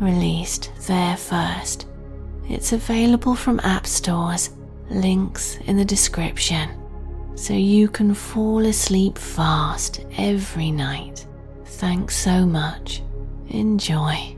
released there first. It's available from app stores, links in the description, so you can fall asleep fast every night. Thanks so much. Enjoy.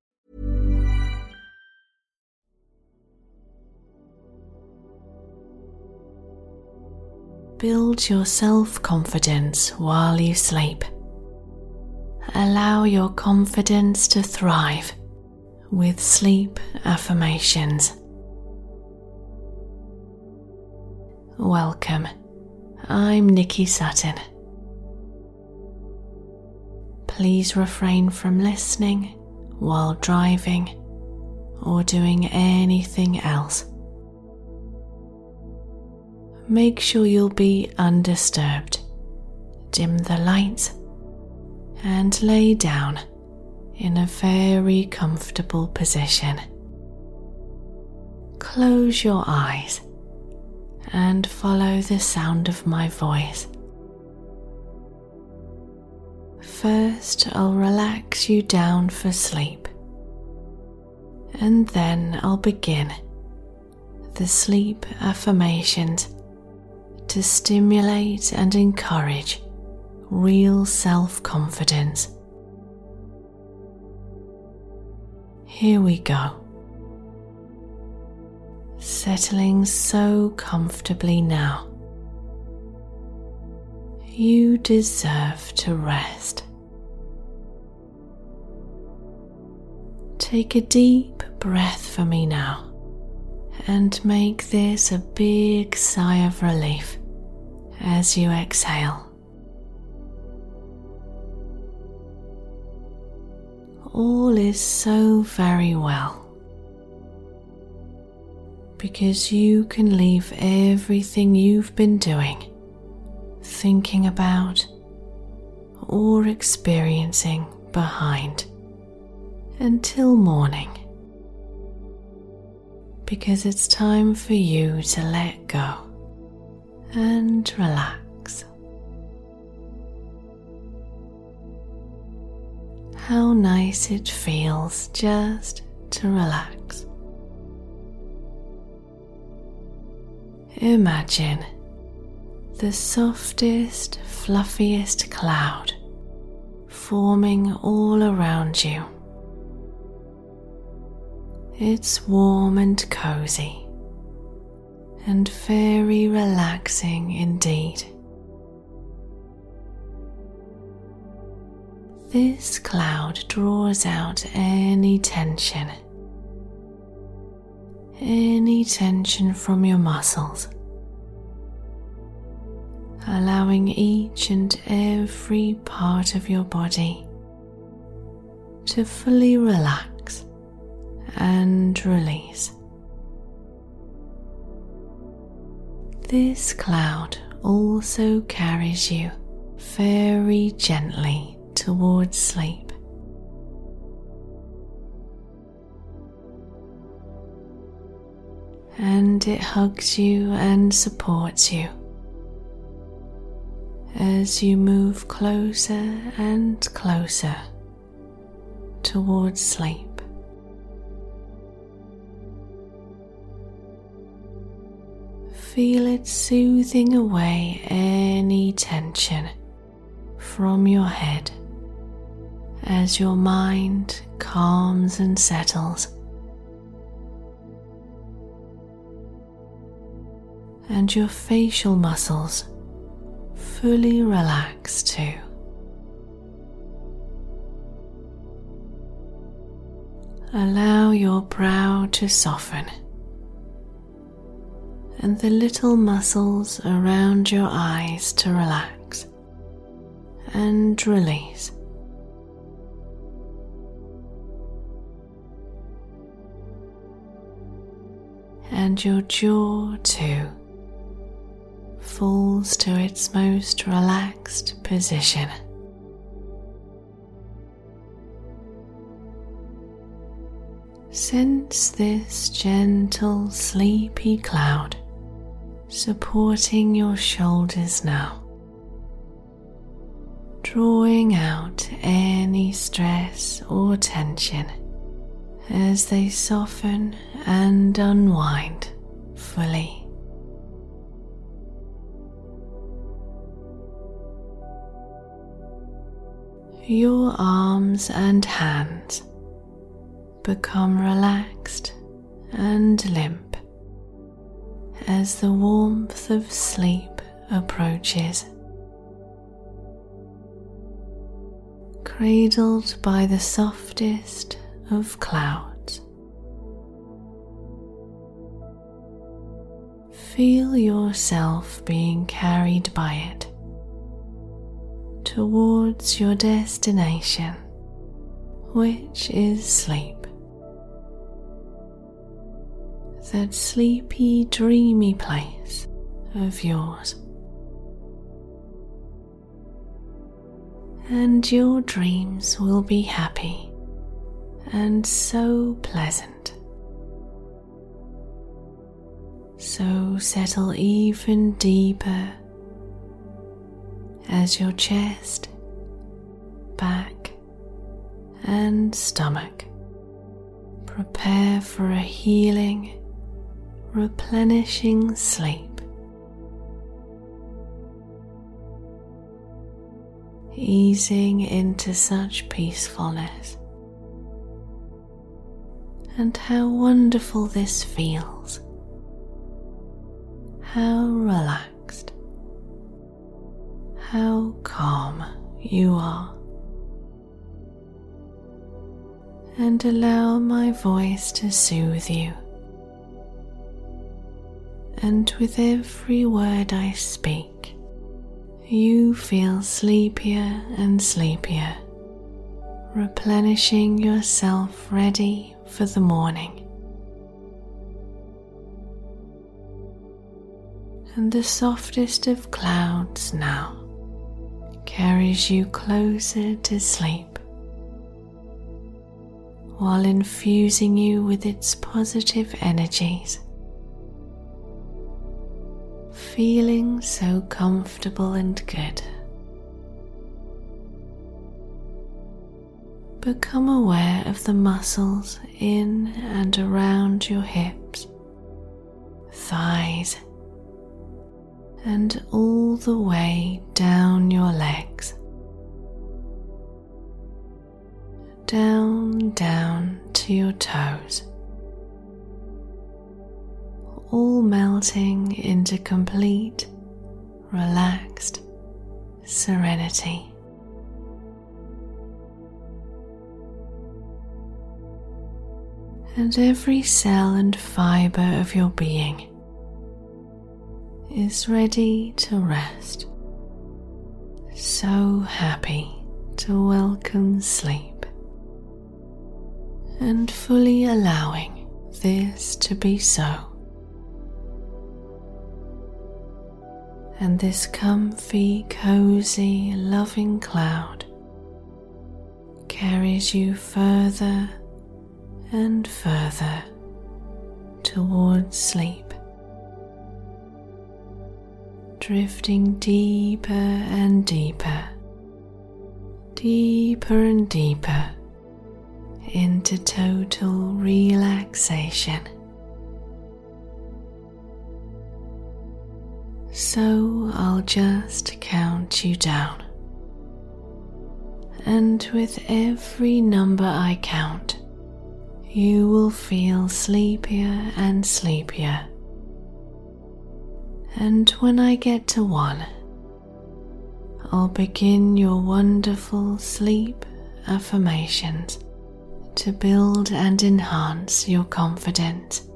Build your self confidence while you sleep. Allow your confidence to thrive with sleep affirmations. Welcome. I'm Nicky Sutton. Please refrain from listening while driving or doing anything else. Make sure you'll be undisturbed. Dim the lights and lay down in a very comfortable position. Close your eyes and follow the sound of my voice. First, I'll relax you down for sleep, and then I'll begin the sleep affirmations to stimulate and encourage real self confidence. Here we go. Settling so comfortably now. You deserve to rest. Take a deep breath for me now and make this a big sigh of relief as you exhale. All is so very well because you can leave everything you've been doing, thinking about, or experiencing behind until morning. Because it's time for you to let go and relax. How nice it feels just to relax. Imagine the softest, fluffiest cloud forming all around you. It's warm and cozy and very relaxing indeed. This cloud draws out any tension, any tension from your muscles, allowing each and every part of your body to fully relax and release. This cloud also carries you very gently towards sleep. And it hugs you and supports you as you move closer and closer towards sleep. Feel it soothing away any tension from your head as your mind calms and settles. And your facial muscles fully relax too. Allow your brow to soften and the little muscles around your eyes to relax and release. And your jaw too falls to its most relaxed position. Sense this gentle, sleepy cloud supporting your shoulders now, drawing out any stress or tension as they soften and unwind fully. Your arms and hands become relaxed and limp as the warmth of sleep approaches. Cradled by the softest of clouds, feel yourself being carried by it towards your destination, which is sleep. That sleepy, dreamy place of yours. And your dreams will be happy and so pleasant. So settle even deeper as your chest, back, and stomach prepare for a healing replenishing sleep. Easing into such peacefulness. And how wonderful this feels. How relaxed. How calm you are. And allow my voice to soothe you and with every word I speak, you feel sleepier and sleepier, replenishing yourself ready for the morning. And the softest of clouds now carries you closer to sleep while infusing you with its positive energies feeling so comfortable and good. Become aware of the muscles in and around your hips, thighs, and all the way down your legs. Down, down to your toes all melting into complete, relaxed serenity. And every cell and fibre of your being is ready to rest, so happy to welcome sleep, and fully allowing this to be so. And this comfy, cozy, loving cloud carries you further and further towards sleep, drifting deeper and deeper, deeper and deeper into total relaxation. So I'll just count you down. And with every number I count, you will feel sleepier and sleepier. And when I get to one, I'll begin your wonderful sleep affirmations to build and enhance your confidence.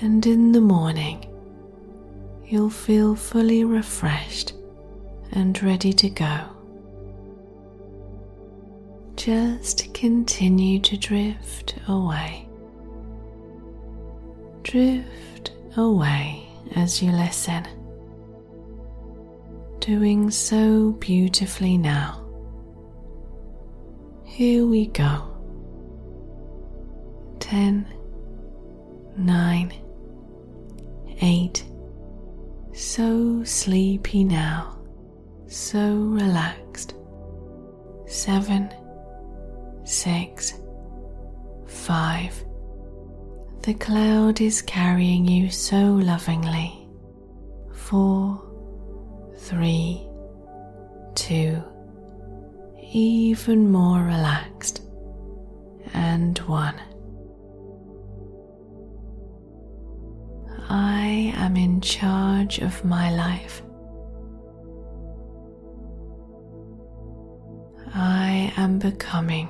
And in the morning, you'll feel fully refreshed and ready to go. Just continue to drift away. Drift away as you listen, doing so beautifully now. Here we go. Ten, nine, eight so sleepy now, so relaxed. Seven, six, five. The cloud is carrying you so lovingly. Four, three, two, even more relaxed, and one. I am in charge of my life. I am becoming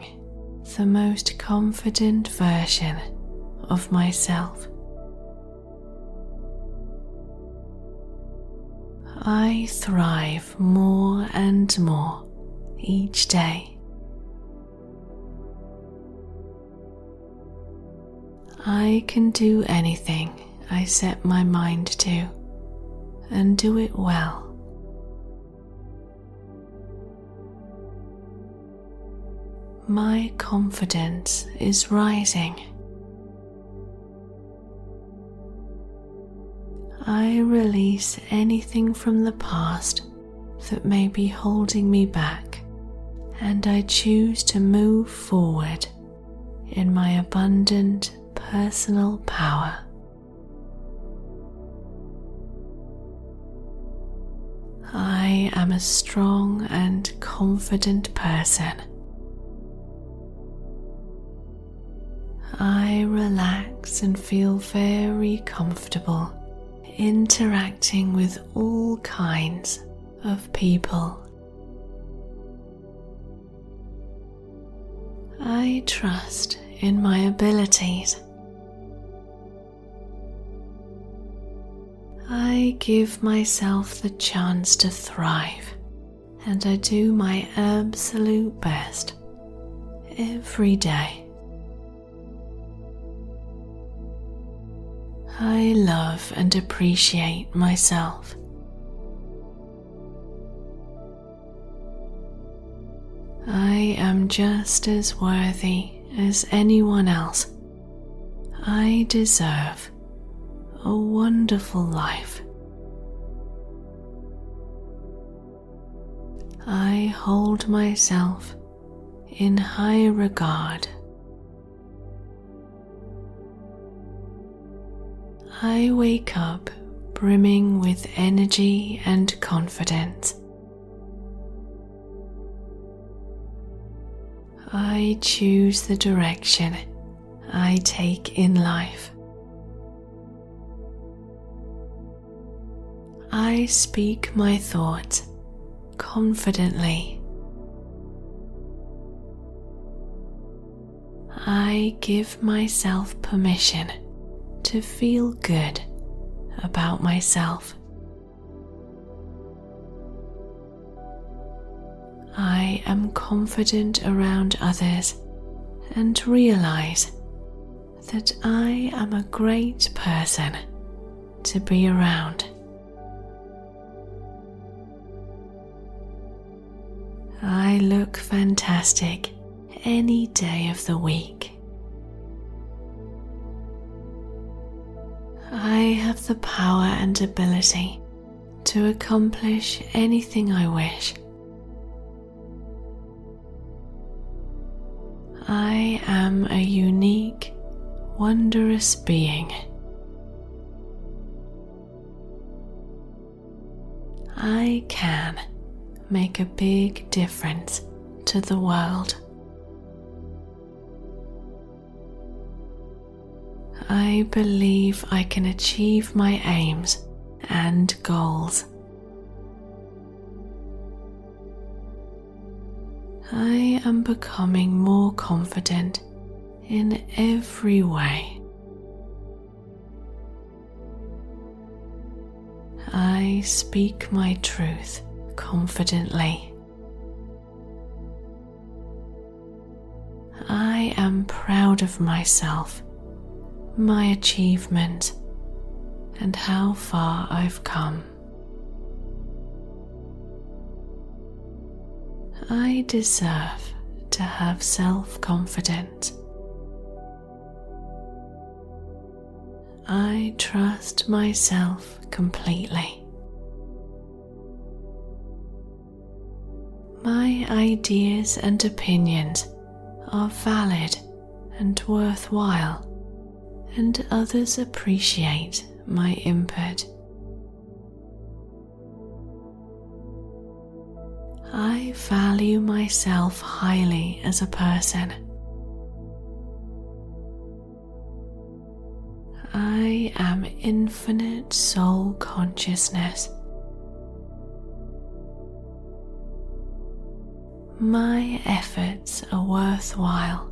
the most confident version of myself. I thrive more and more each day. I can do anything I set my mind to and do it well. My confidence is rising. I release anything from the past that may be holding me back, and I choose to move forward in my abundant personal power. I am a strong and confident person. I relax and feel very comfortable interacting with all kinds of people. I trust in my abilities I give myself the chance to thrive and I do my absolute best every day. I love and appreciate myself. I am just as worthy as anyone else. I deserve a wonderful life. I hold myself in high regard. I wake up brimming with energy and confidence. I choose the direction I take in life. I speak my thoughts confidently. I give myself permission to feel good about myself. I am confident around others and realize that I am a great person to be around. I look fantastic any day of the week. I have the power and ability to accomplish anything I wish. I am a unique, wondrous being. I can make a big difference to the world. I believe I can achieve my aims and goals. I am becoming more confident in every way. I speak my truth confidently. I am proud of myself, my achievement, and how far I've come. I deserve to have self confidence. I trust myself completely. My ideas and opinions are valid and worthwhile, and others appreciate my input. I value myself highly as a person. I am infinite soul consciousness. My efforts are worthwhile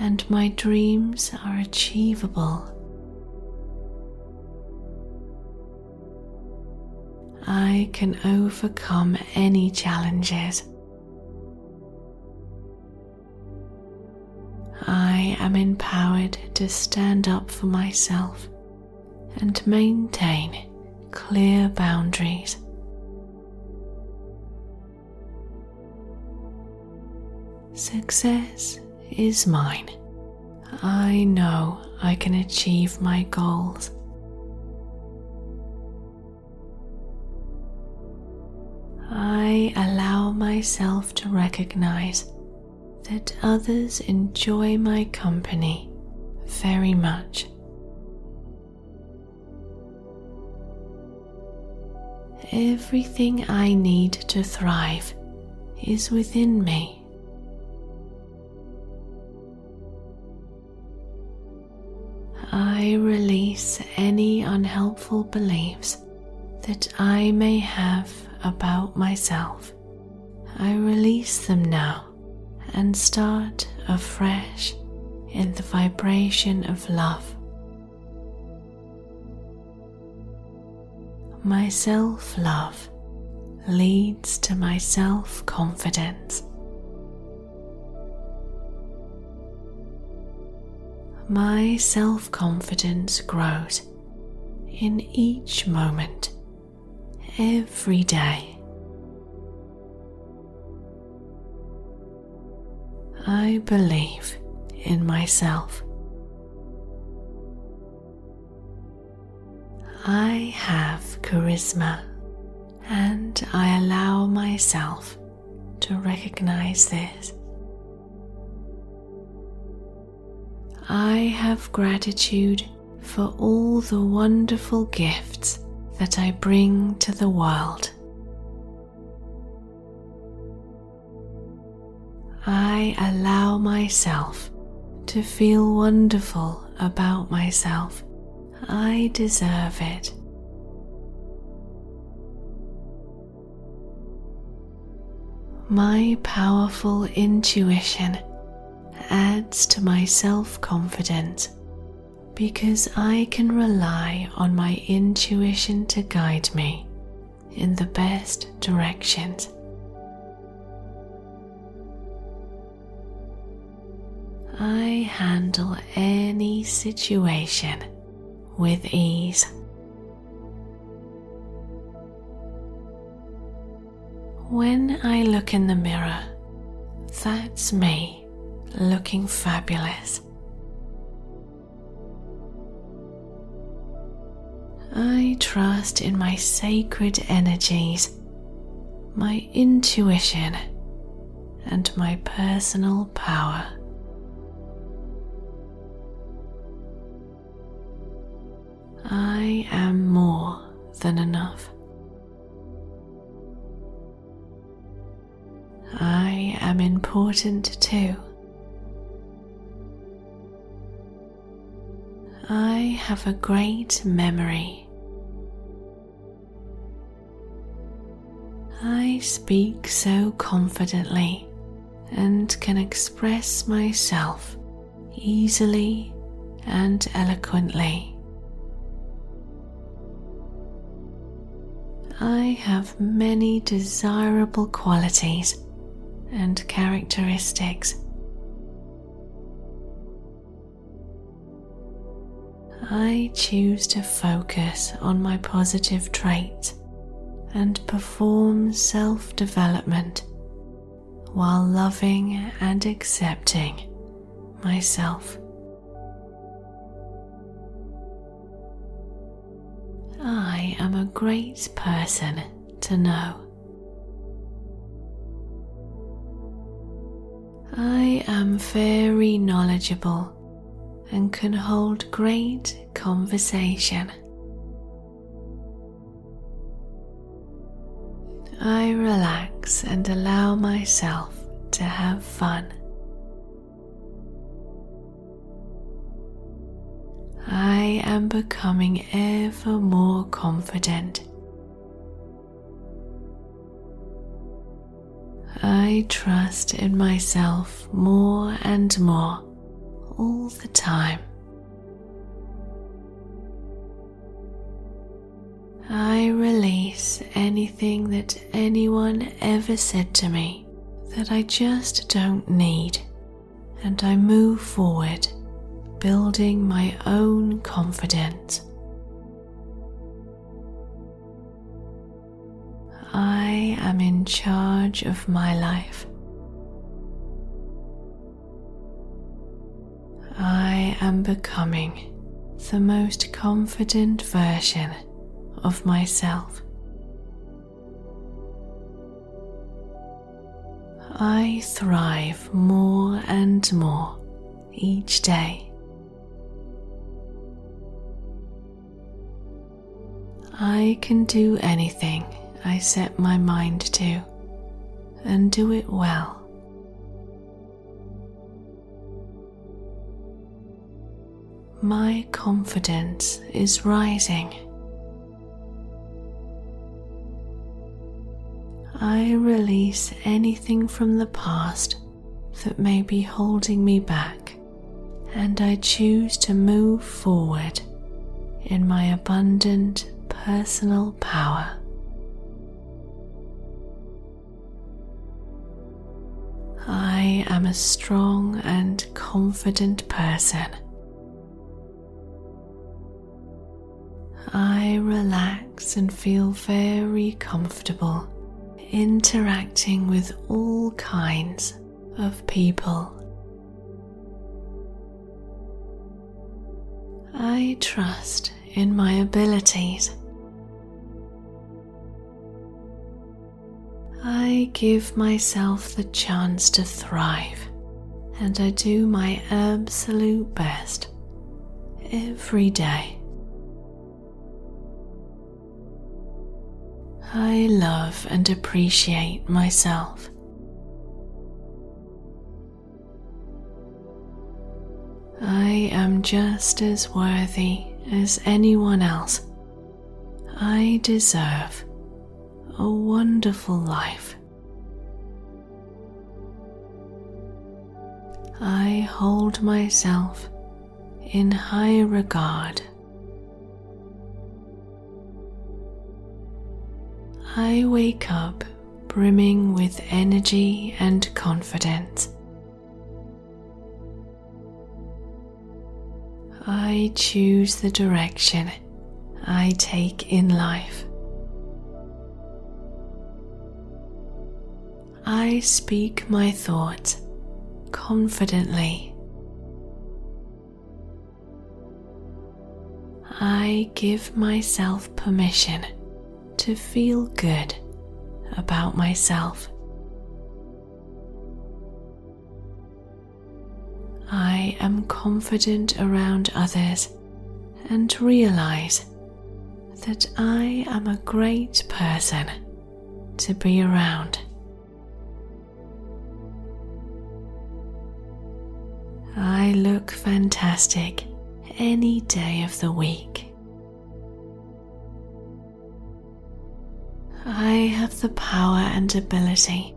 and my dreams are achievable. I can overcome any challenges. I am empowered to stand up for myself and maintain clear boundaries. Success is mine. I know I can achieve my goals. I allow myself to recognize that others enjoy my company very much. Everything I need to thrive is within me. I release any unhelpful beliefs that I may have about myself. I release them now and start afresh in the vibration of love. My self love leads to my self confidence. My self confidence grows in each moment every day. I believe in myself. I have charisma and I allow myself to recognize this. I have gratitude for all the wonderful gifts that I bring to the world. I allow myself to feel wonderful about myself. I deserve it. My powerful intuition adds to my self confidence because I can rely on my intuition to guide me in the best directions. I handle any situation with ease. When I look in the mirror, that's me looking fabulous. I trust in my sacred energies, my intuition, and my personal power. I am more than enough. I am important too. I have a great memory. I speak so confidently and can express myself easily and eloquently. I have many desirable qualities and characteristics. I choose to focus on my positive traits and perform self development while loving and accepting myself. I am a great person to know. I am very knowledgeable and can hold great conversation. I relax and allow myself to have fun. I am becoming ever more confident I trust in myself more and more all the time. I release anything that anyone ever said to me that I just don't need, and I move forward, building my own confidence. I am in charge of my life. I am becoming the most confident version of myself. I thrive more and more each day. I can do anything I set my mind to and do it well. My confidence is rising. I release anything from the past that may be holding me back, and I choose to move forward in my abundant personal power. I am a strong and confident person. I relax and feel very comfortable interacting with all kinds of people. I trust in my abilities I give myself the chance to thrive and I do my absolute best every day. I love and appreciate myself. I am just as worthy as anyone else. I deserve a wonderful life. I hold myself in high regard. I wake up brimming with energy and confidence. I choose the direction I take in life. I speak my thoughts confidently. I give myself permission to feel good about myself. I am confident around others and realize that I am a great person to be around. I look fantastic any day of the week. I have the power and ability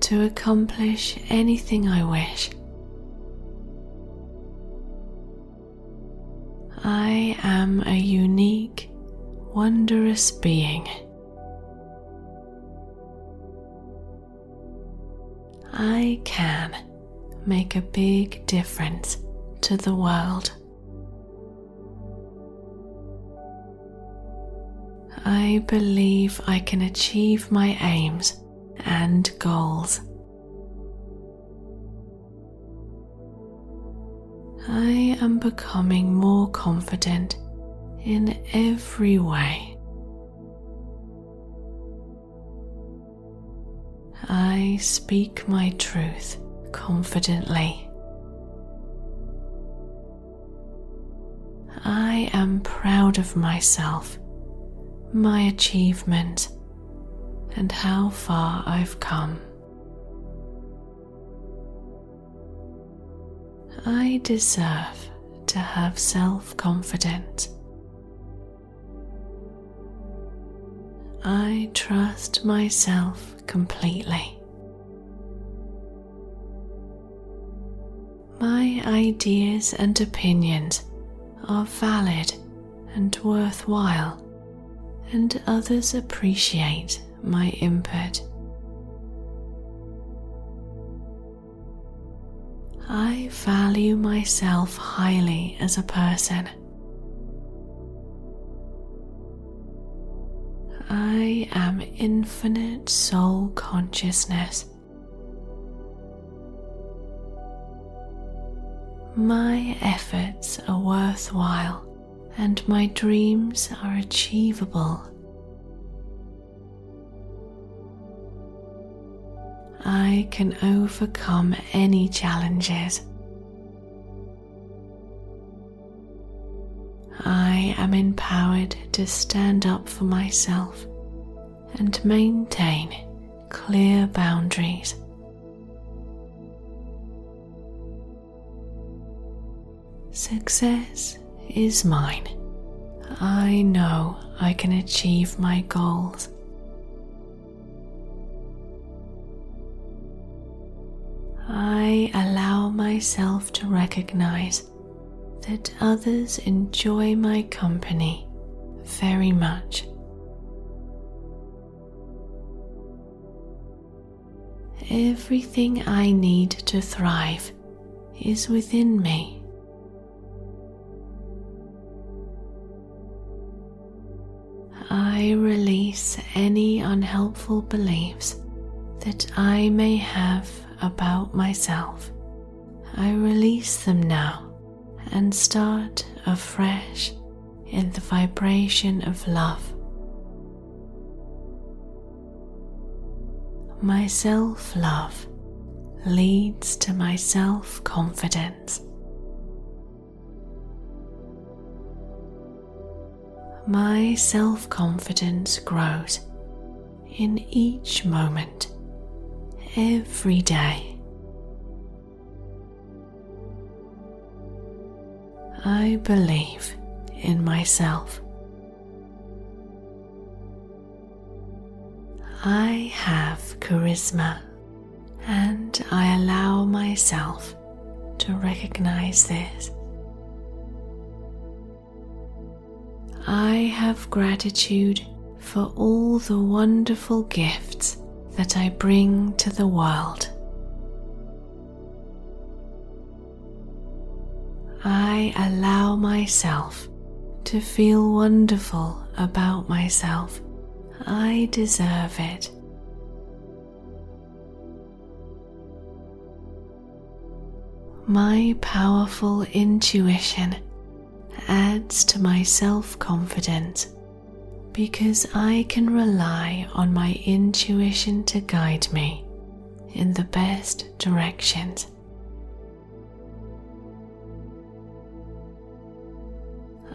to accomplish anything I wish. I am a unique, wondrous being. I can make a big difference to the world. I believe I can achieve my aims and goals. I am becoming more confident in every way. I speak my truth confidently. I am proud of myself, my achievement, and how far I've come. I deserve to have self confidence. I trust myself completely. My ideas and opinions are valid and worthwhile, and others appreciate my input. I value myself highly as a person. I am infinite soul consciousness. My efforts are worthwhile and my dreams are achievable. I can overcome any challenges. I am empowered to stand up for myself and maintain clear boundaries. Success is mine. I know I can achieve my goals. I allow myself to recognize that others enjoy my company very much. Everything I need to thrive is within me. I release any unhelpful beliefs that I may have about myself. I release them now and start afresh in the vibration of love. My self love leads to my self confidence. My self confidence grows in each moment every day. I believe in myself. I have charisma and I allow myself to recognize this. I have gratitude for all the wonderful gifts that I bring to the world. I allow myself to feel wonderful about myself. I deserve it. My powerful intuition adds to my self confidence because I can rely on my intuition to guide me in the best directions.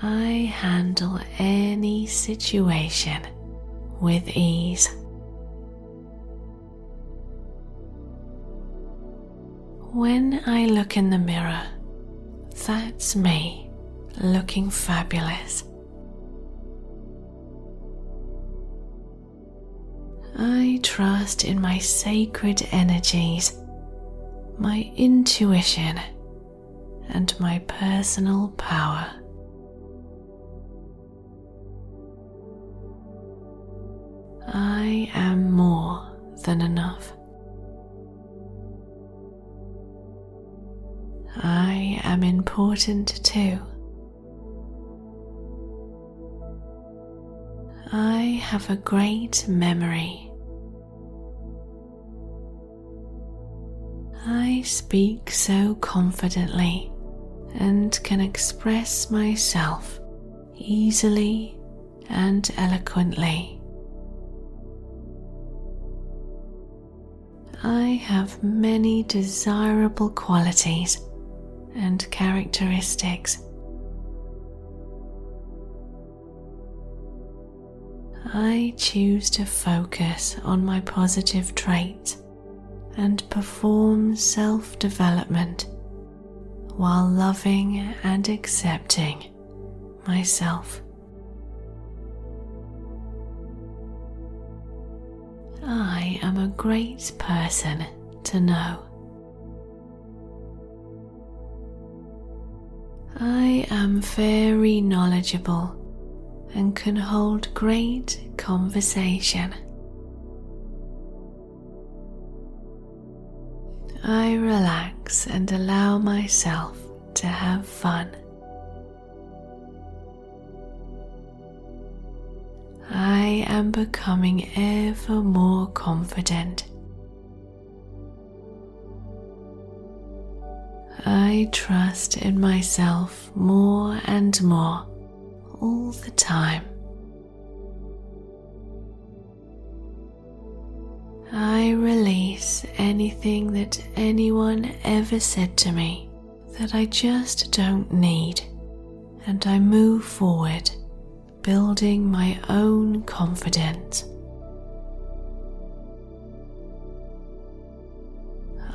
I handle any situation with ease. When I look in the mirror, that's me looking fabulous. I trust in my sacred energies, my intuition, and my personal power. I am more than enough. I am important too. I have a great memory. I speak so confidently and can express myself easily and eloquently. I have many desirable qualities and characteristics. I choose to focus on my positive traits and perform self development while loving and accepting myself. I am a great person to know. I am very knowledgeable and can hold great conversation. I relax and allow myself to have fun. I am becoming ever more confident I trust in myself more and more all the time. I release anything that anyone ever said to me that I just don't need, and I move forward, building my own confidence.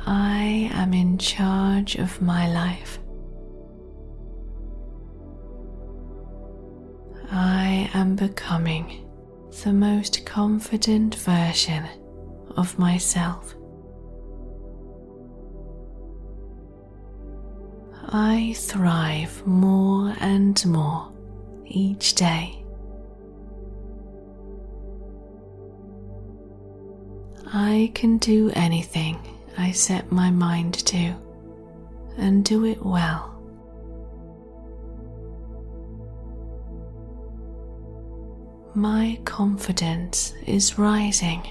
I am in charge of my life. I am becoming the most confident version of myself. I thrive more and more each day. I can do anything I set my mind to and do it well. My confidence is rising.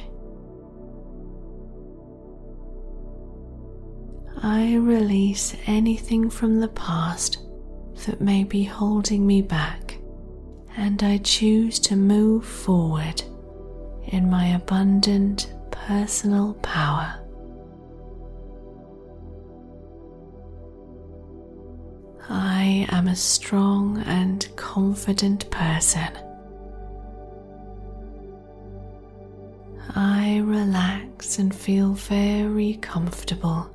I release anything from the past that may be holding me back, and I choose to move forward in my abundant personal power. I am a strong and confident person. I relax and feel very comfortable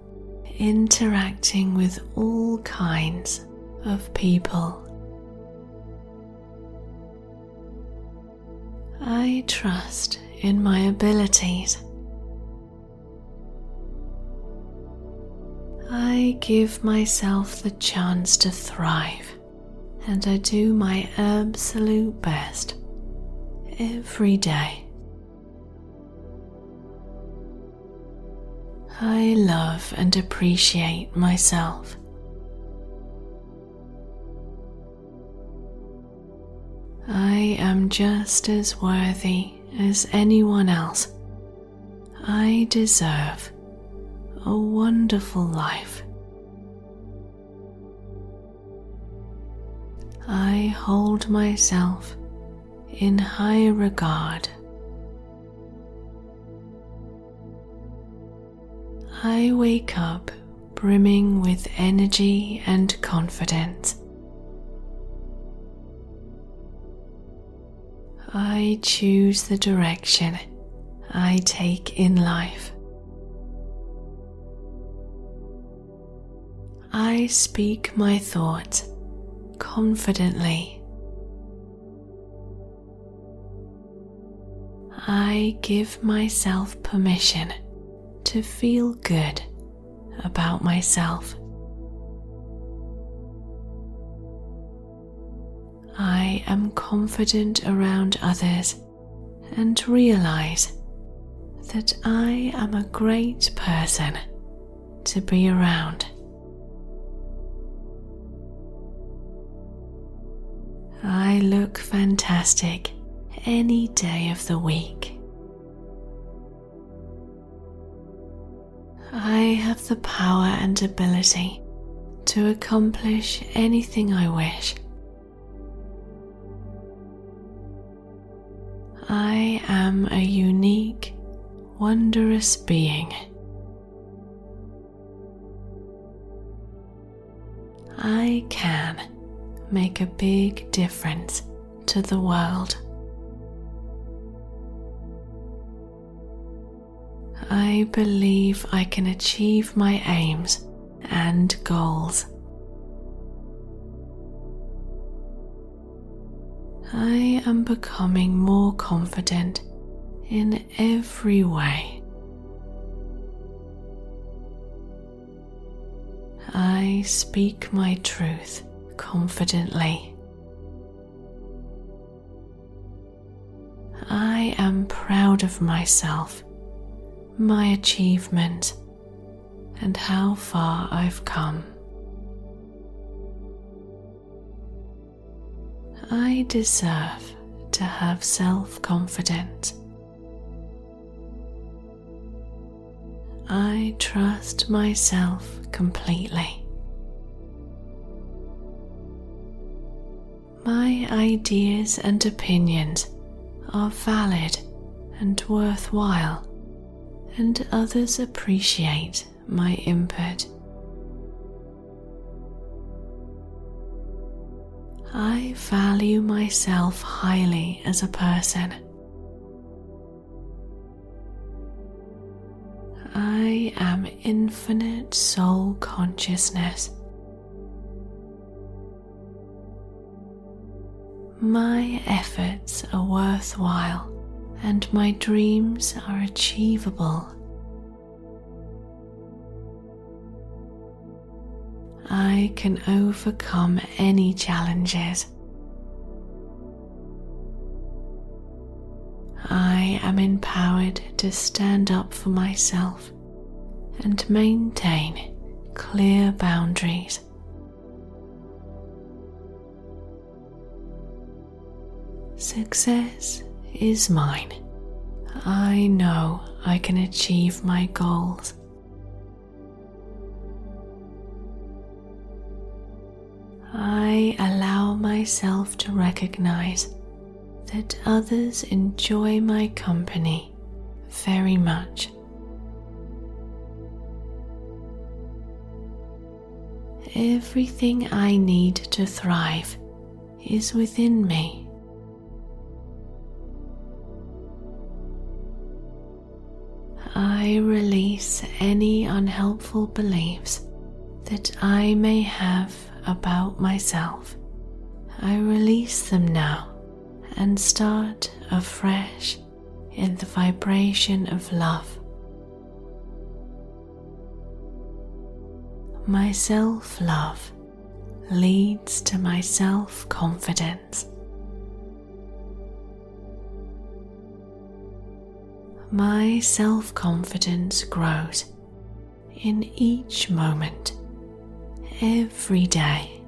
interacting with all kinds of people. I trust in my abilities I give myself the chance to thrive and I do my absolute best every day. I love and appreciate myself. I am just as worthy as anyone else. I deserve a wonderful life. I hold myself in high regard. I wake up brimming with energy and confidence. I choose the direction I take in life. I speak my thoughts confidently. I give myself permission to feel good about myself. I am confident around others and realize that I am a great person to be around. I look fantastic any day of the week. I have the power and ability to accomplish anything I wish. I am a unique, wondrous being. I can make a big difference to the world. I believe I can achieve my aims and goals. I am becoming more confident in every way. I speak my truth confidently. I am proud of myself my achievement and how far I've come. I deserve to have self confidence. I trust myself completely. My ideas and opinions are valid and worthwhile and others appreciate my input. I value myself highly as a person. I am infinite soul consciousness. My efforts are worthwhile and my dreams are achievable. I can overcome any challenges. I am empowered to stand up for myself and maintain clear boundaries. Success is mine. I know I can achieve my goals. I allow myself to recognize that others enjoy my company very much. Everything I need to thrive is within me. I release any unhelpful beliefs that I may have about myself. I release them now and start afresh in the vibration of love. My self love leads to my self confidence. My self confidence grows in each moment, every day.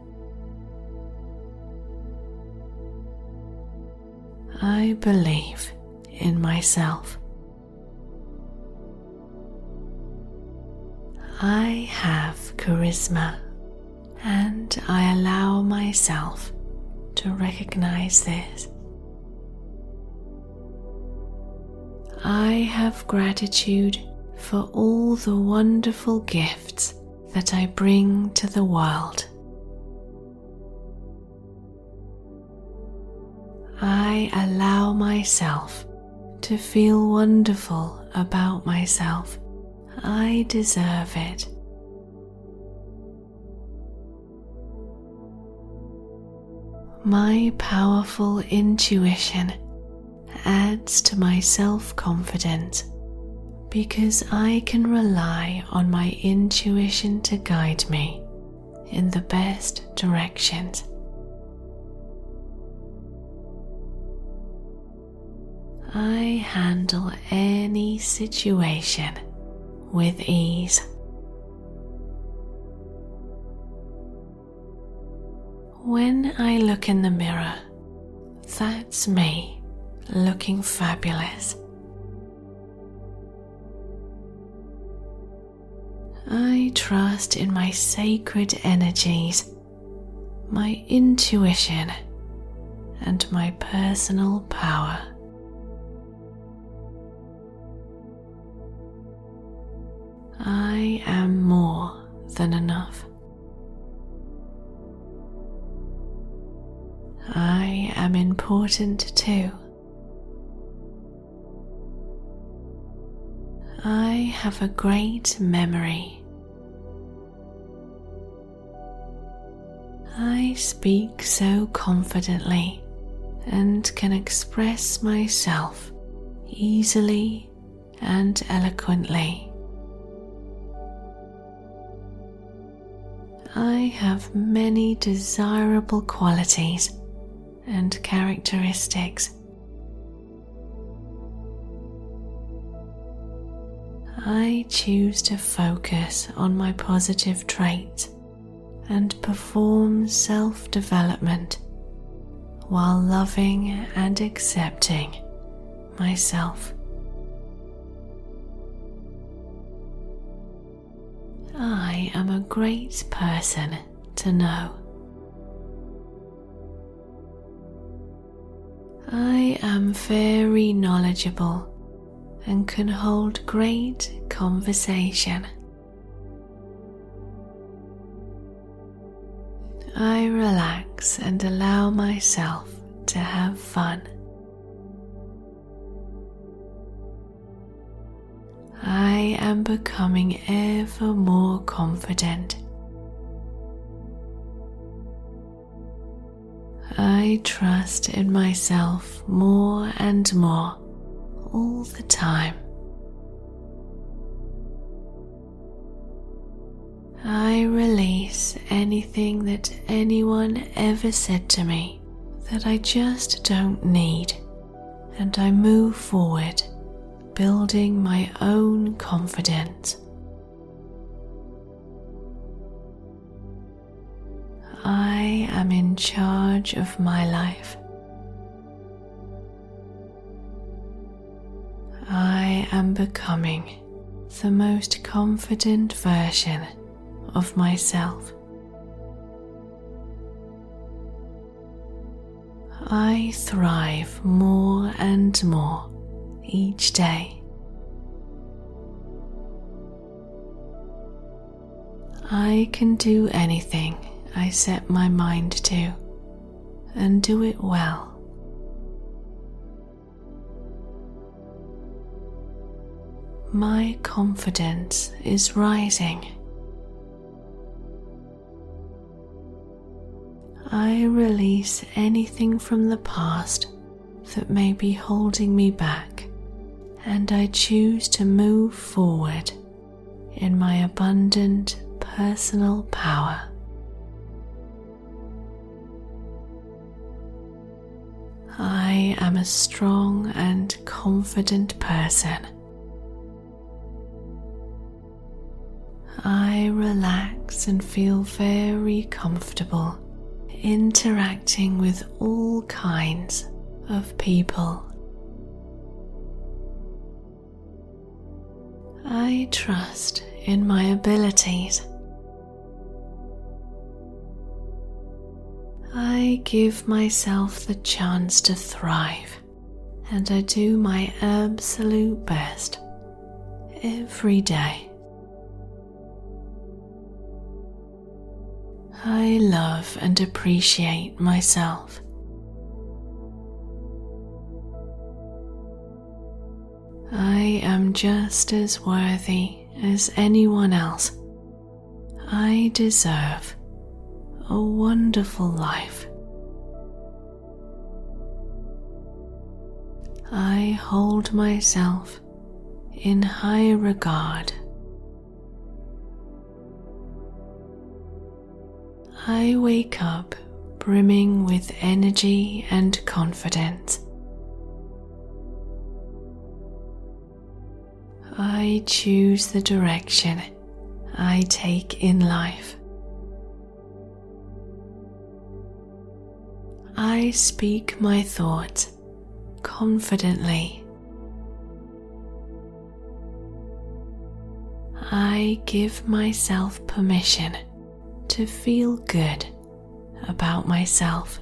I believe in myself. I have charisma and I allow myself to recognize this. I have gratitude for all the wonderful gifts that I bring to the world. I allow myself to feel wonderful about myself. I deserve it. My powerful intuition adds to my self confidence because I can rely on my intuition to guide me in the best directions. I handle any situation with ease. When I look in the mirror, that's me looking fabulous. I trust in my sacred energies, my intuition, and my personal power. I am more than enough. I am important too. I have a great memory. I speak so confidently and can express myself easily and eloquently. I have many desirable qualities and characteristics I choose to focus on my positive traits and perform self development while loving and accepting myself. I am a great person to know. I am very knowledgeable and can hold great conversation. I relax and allow myself to have fun. I am becoming ever more confident. I trust in myself more and more all the time. I release anything that anyone ever said to me that I just don't need, and I move forward, building my own confidence. I am in charge of my life. I am becoming the most confident version of myself. I thrive more and more each day. I can do anything I set my mind to and do it well. My confidence is rising. I release anything from the past that may be holding me back, and I choose to move forward in my abundant personal power. I am a strong and confident person I relax and feel very comfortable interacting with all kinds of people. I trust in my abilities. I give myself the chance to thrive and I do my absolute best every day. I love and appreciate myself. I am just as worthy as anyone else. I deserve a wonderful life. I hold myself in high regard. I wake up brimming with energy and confidence. I choose the direction I take in life. I speak my thoughts confidently. I give myself permission to feel good about myself.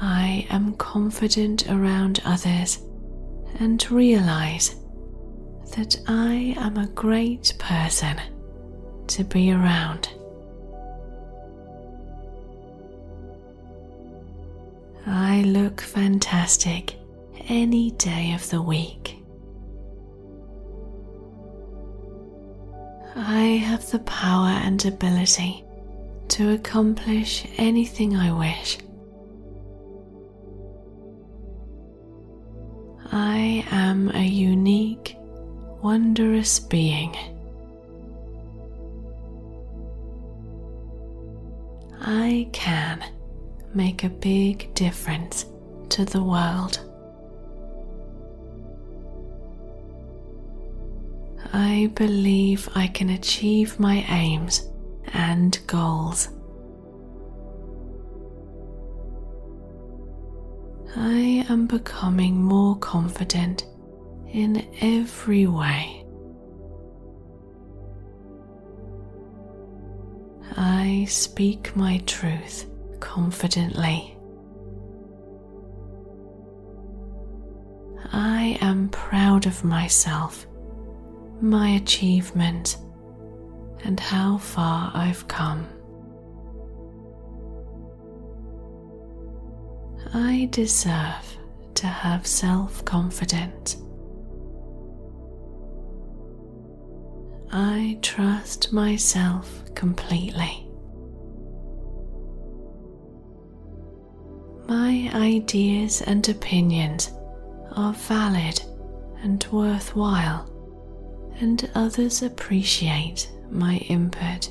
I am confident around others and realize that I am a great person to be around. I look fantastic any day of the week. I have the power and ability to accomplish anything I wish. I am a unique, wondrous being. I can make a big difference to the world. I believe I can achieve my aims and goals. I am becoming more confident in every way. I speak my truth confidently. I am proud of myself, my achievement, and how far I've come. I deserve to have self confidence. I trust myself completely. My ideas and opinions are valid and worthwhile, and others appreciate my input.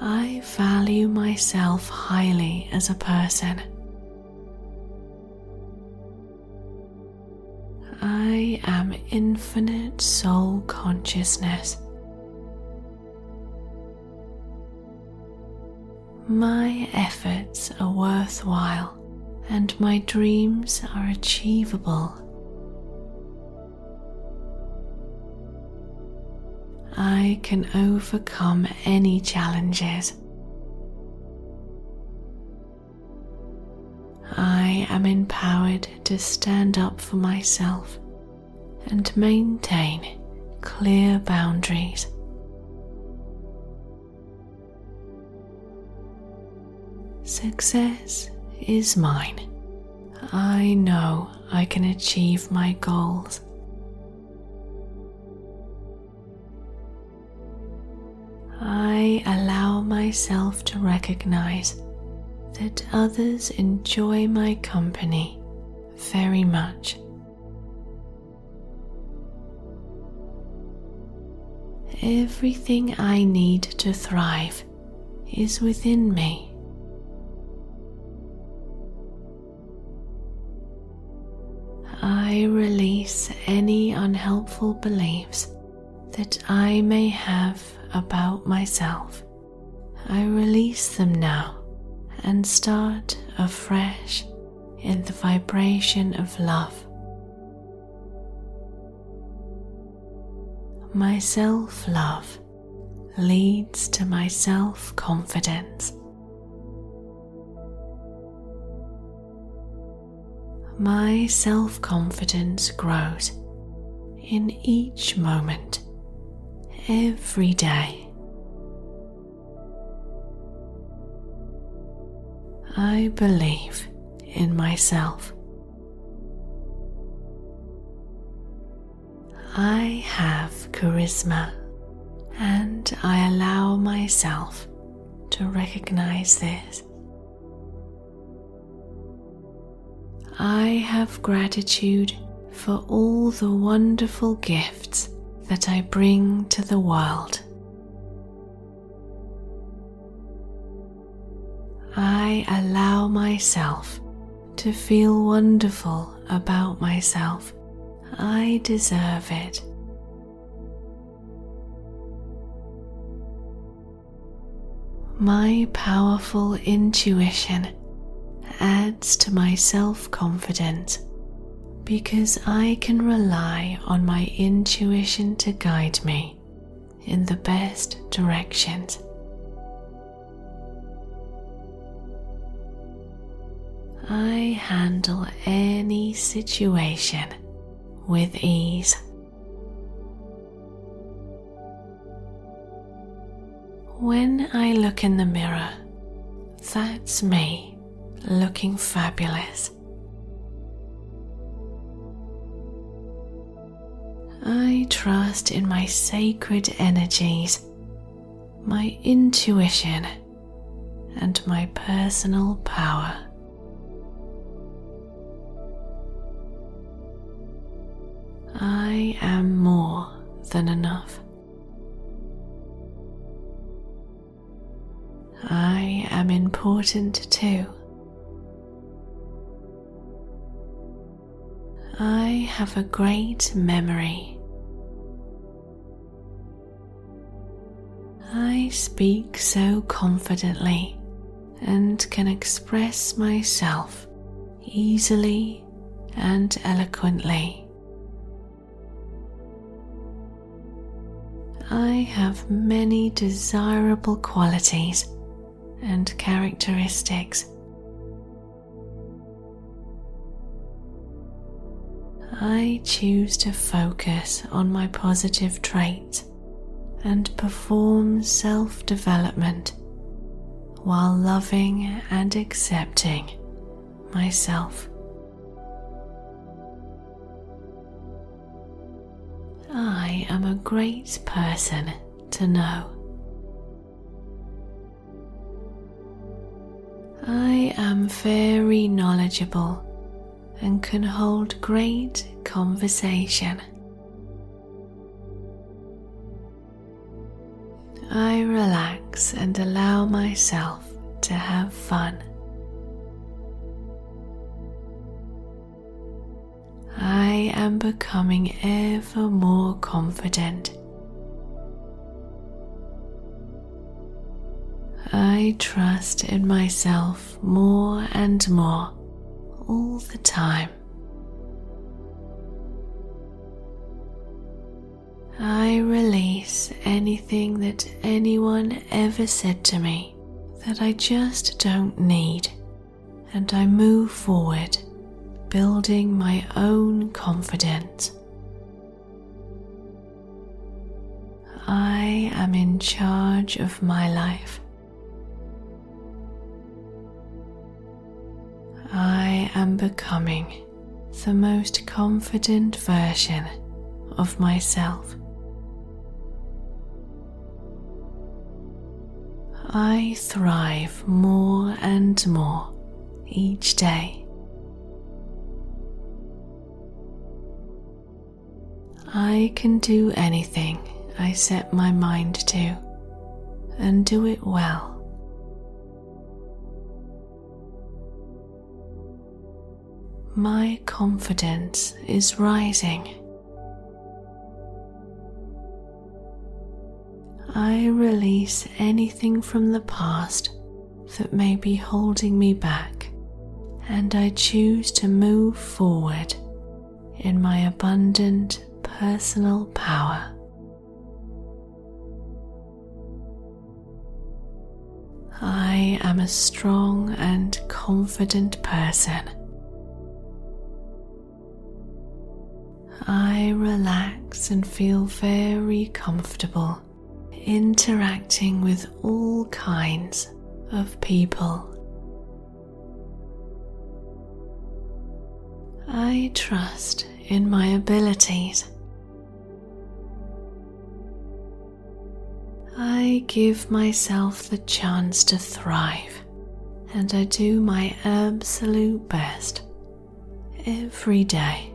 I value myself highly as a person. I am infinite soul consciousness. My efforts are worthwhile and my dreams are achievable. I can overcome any challenges. I am empowered to stand up for myself and maintain clear boundaries. Success is mine. I know I can achieve my goals. I allow myself to recognize that others enjoy my company very much. Everything I need to thrive is within me. Release any unhelpful beliefs that I may have about myself. I release them now and start afresh in the vibration of love. My self love leads to my self confidence. My self confidence grows in each moment, every day. I believe in myself. I have charisma and I allow myself to recognize this. I have gratitude for all the wonderful gifts that I bring to the world. I allow myself to feel wonderful about myself. I deserve it. My powerful intuition adds to my self confidence because I can rely on my intuition to guide me in the best directions. I handle any situation with ease. When I look in the mirror, that's me looking fabulous. I trust in my sacred energies, my intuition, and my personal power. I am more than enough. I am important too. I have a great memory. I speak so confidently and can express myself easily and eloquently. I have many desirable qualities and characteristics. I choose to focus on my positive traits and perform self development while loving and accepting myself. I am a great person to know. I am very knowledgeable and can hold great conversation. I relax and allow myself to have fun. I am becoming ever more confident. I trust in myself more and more all the time. I release anything that anyone ever said to me that I just don't need, and I move forward building my own confidence. I am in charge of my life. Am becoming the most confident version of myself. I thrive more and more each day. I can do anything I set my mind to and do it well. My confidence is rising. I release anything from the past that may be holding me back, and I choose to move forward in my abundant personal power. I am a strong and confident person I relax and feel very comfortable interacting with all kinds of people. I trust in my abilities. I give myself the chance to thrive and I do my absolute best every day.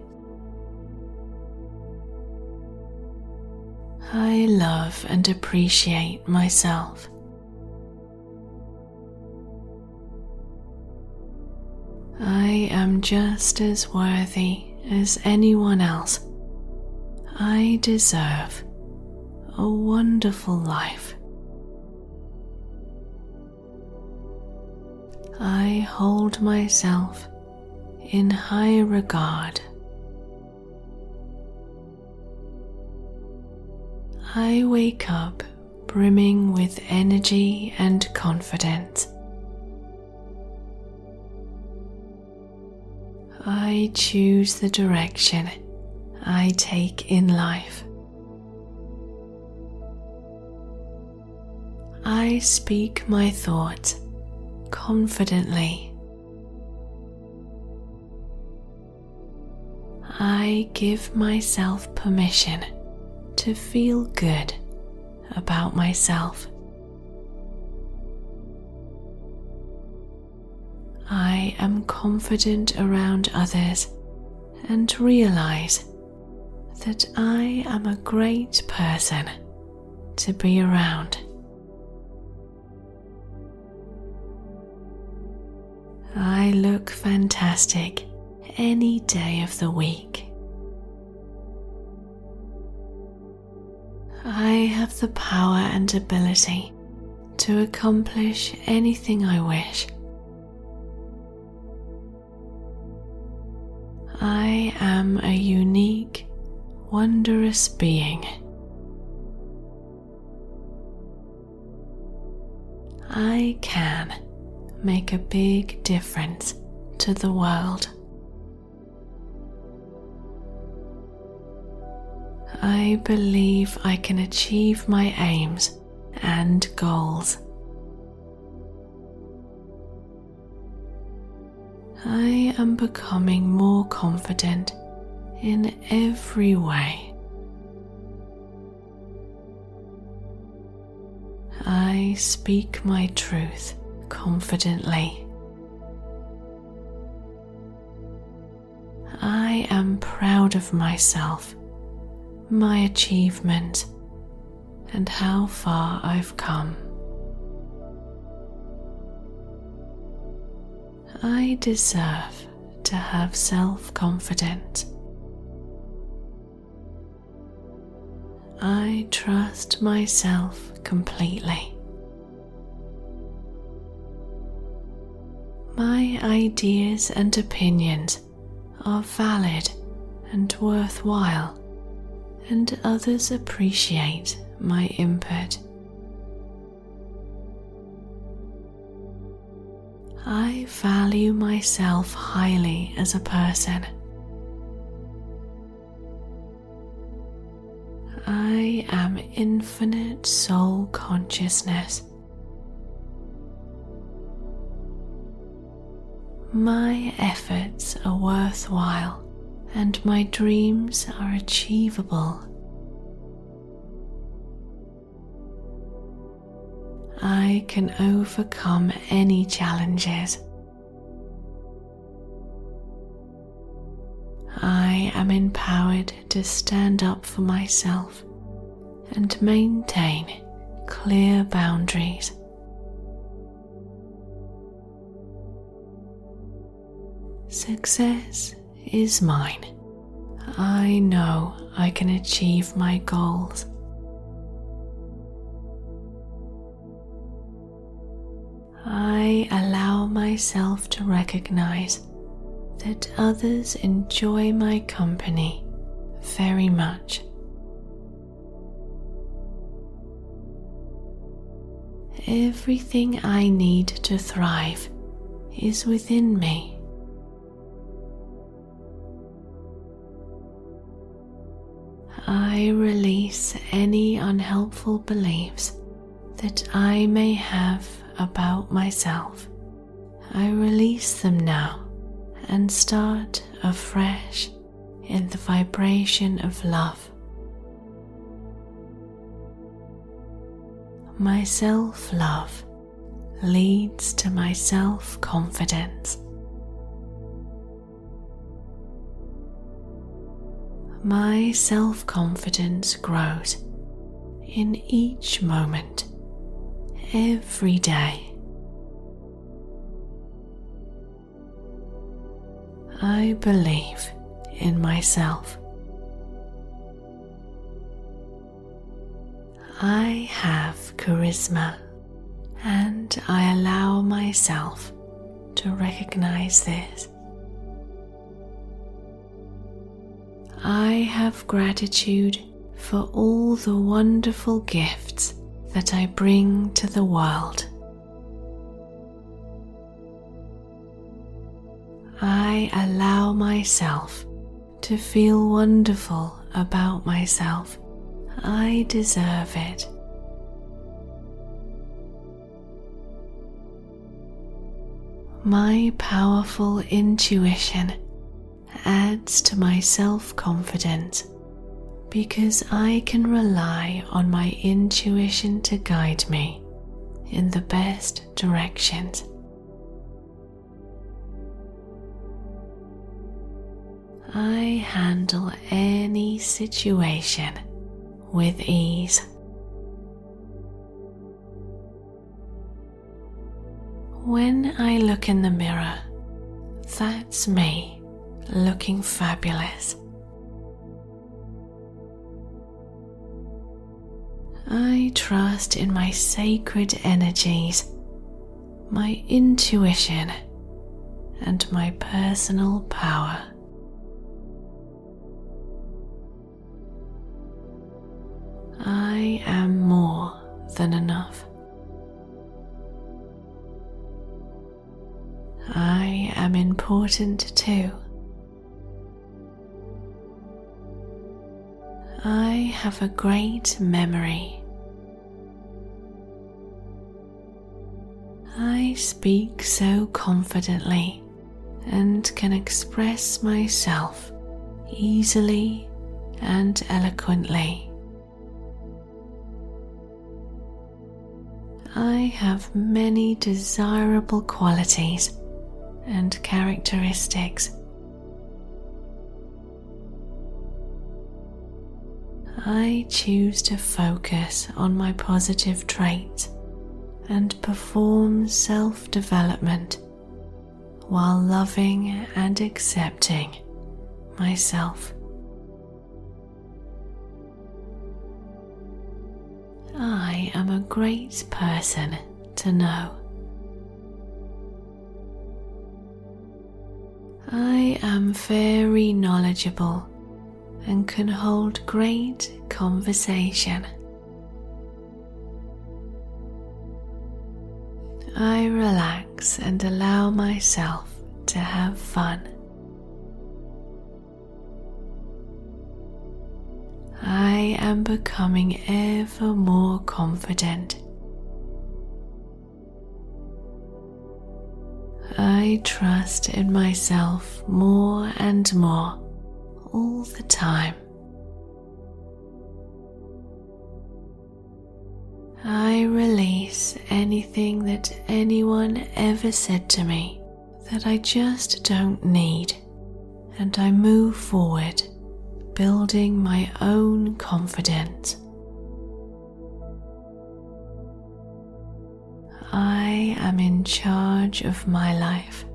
I love and appreciate myself. I am just as worthy as anyone else. I deserve a wonderful life. I hold myself in high regard. I wake up brimming with energy and confidence. I choose the direction I take in life. I speak my thoughts confidently. I give myself permission to feel good about myself. I am confident around others and realize that I am a great person to be around. I look fantastic any day of the week. I have the power and ability to accomplish anything I wish. I am a unique, wondrous being. I can make a big difference to the world. I believe I can achieve my aims and goals. I am becoming more confident in every way. I speak my truth confidently. I am proud of myself my achievement and how far I've come. I deserve to have self confidence. I trust myself completely. My ideas and opinions are valid and worthwhile and others appreciate my input. I value myself highly as a person. I am infinite soul consciousness. My efforts are worthwhile and my dreams are achievable. I can overcome any challenges. I am empowered to stand up for myself and maintain clear boundaries. Success is mine. I know I can achieve my goals. I allow myself to recognize that others enjoy my company very much. Everything I need to thrive is within me. I release any unhelpful beliefs that I may have about myself. I release them now and start afresh in the vibration of love. My self love leads to my self confidence. My self confidence grows in each moment, every day. I believe in myself. I have charisma and I allow myself to recognize this. I have gratitude for all the wonderful gifts that I bring to the world. I allow myself to feel wonderful about myself. I deserve it. My powerful intuition adds to my self confidence because I can rely on my intuition to guide me in the best directions. I handle any situation with ease. When I look in the mirror, that's me looking fabulous. I trust in my sacred energies, my intuition, and my personal power. I am more than enough. I am important too. I have a great memory. I speak so confidently and can express myself easily and eloquently. I have many desirable qualities and characteristics. I choose to focus on my positive traits and perform self development while loving and accepting myself. I am a great person to know. I am very knowledgeable and can hold great conversation. I relax and allow myself to have fun. I am becoming ever more confident. I trust in myself more and more all the time. I release anything that anyone ever said to me that I just don't need, and I move forward, building my own confidence. I am in charge of my life.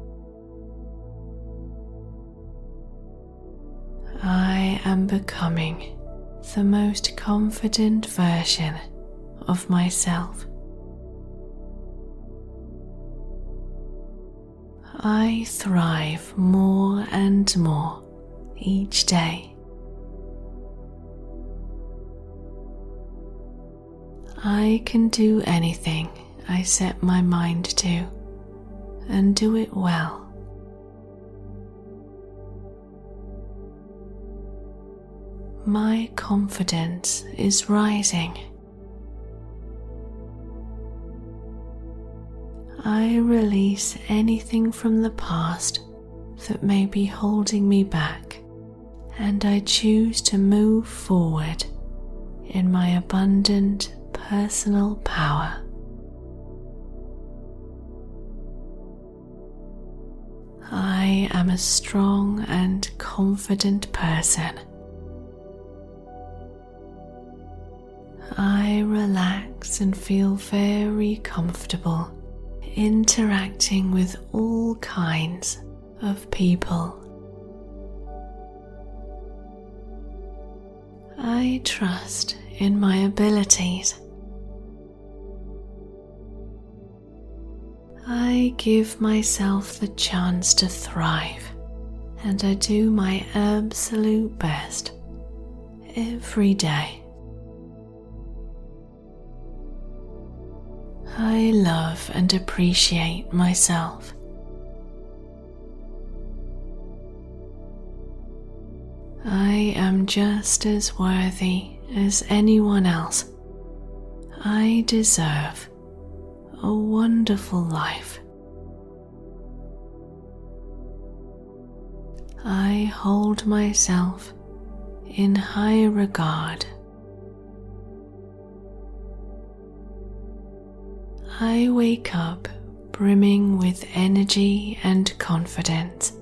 I am becoming the most confident version of myself. I thrive more and more each day. I can do anything I set my mind to and do it well. My confidence is rising. I release anything from the past that may be holding me back, and I choose to move forward in my abundant personal power. I am a strong and confident person. I relax and feel very comfortable interacting with all kinds of people. I trust in my abilities. I give myself the chance to thrive and I do my absolute best every day. I love and appreciate myself. I am just as worthy as anyone else. I deserve a wonderful life. I hold myself in high regard. I wake up brimming with energy and confidence.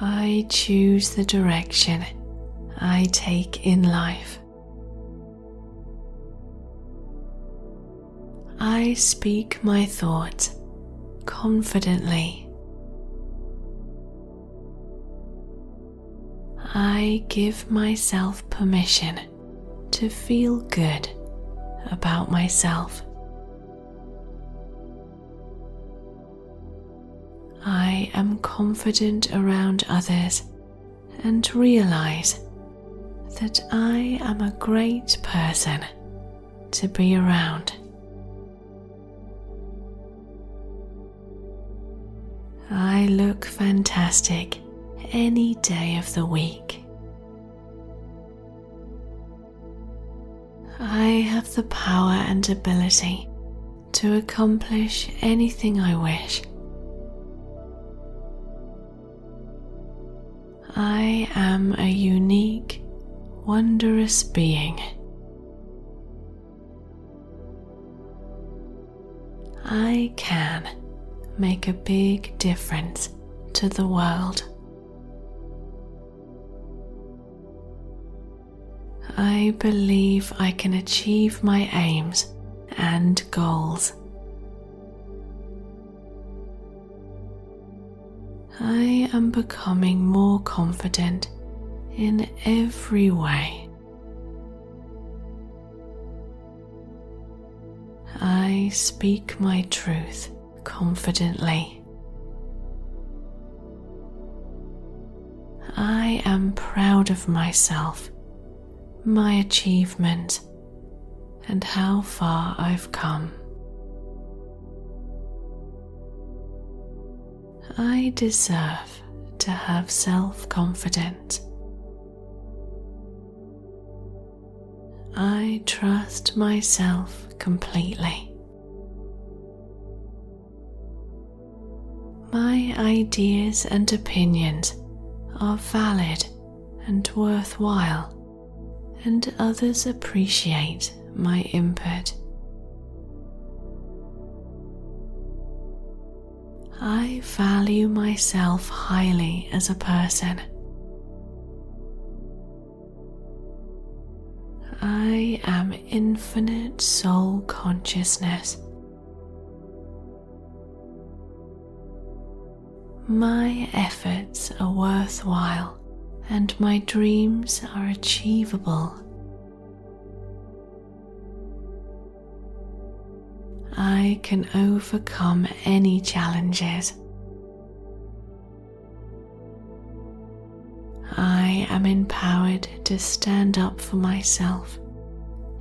I choose the direction I take in life. I speak my thoughts confidently. I give myself permission to feel good about myself. I am confident around others and realize that I am a great person to be around. I look fantastic any day of the week. I have the power and ability to accomplish anything I wish. I am a unique, wondrous being. I can make a big difference to the world. I believe I can achieve my aims and goals. I am becoming more confident in every way. I speak my truth confidently. I am proud of myself, my achievement, and how far I've come. I deserve to have self confidence. I trust myself completely. My ideas and opinions are valid and worthwhile, and others appreciate my input. I value myself highly as a person. I am infinite soul consciousness. My efforts are worthwhile and my dreams are achievable. I can overcome any challenges. I am empowered to stand up for myself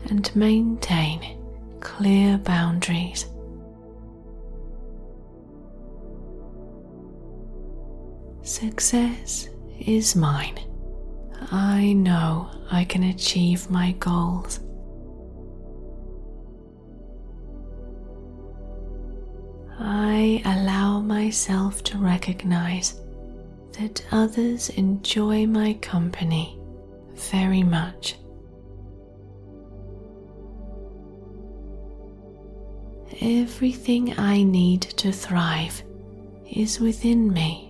and maintain clear boundaries. Success is mine. I know I can achieve my goals. I allow myself to recognize that others enjoy my company very much. Everything I need to thrive is within me.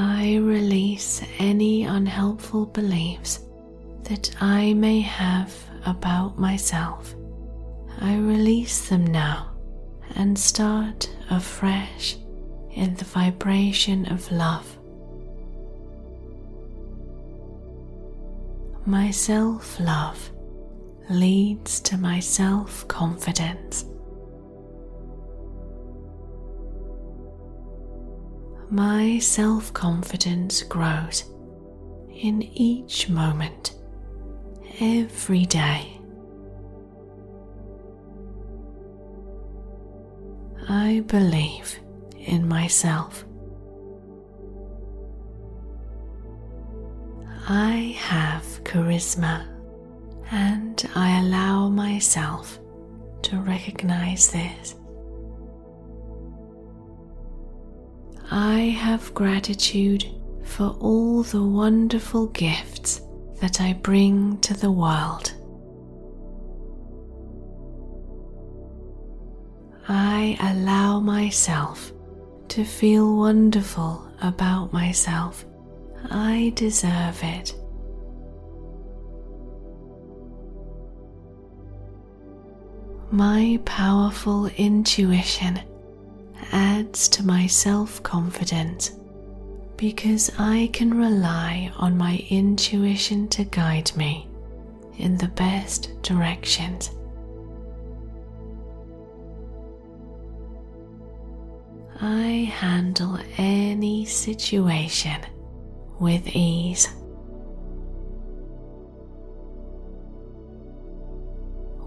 I release any unhelpful beliefs that I may have about myself. I release them now and start afresh in the vibration of love. My self love leads to my self confidence. My self confidence grows in each moment, every day. I believe in myself. I have charisma and I allow myself to recognize this. I have gratitude for all the wonderful gifts that I bring to the world. I allow myself to feel wonderful about myself. I deserve it. My powerful intuition adds to my self confidence because I can rely on my intuition to guide me in the best directions. I handle any situation with ease.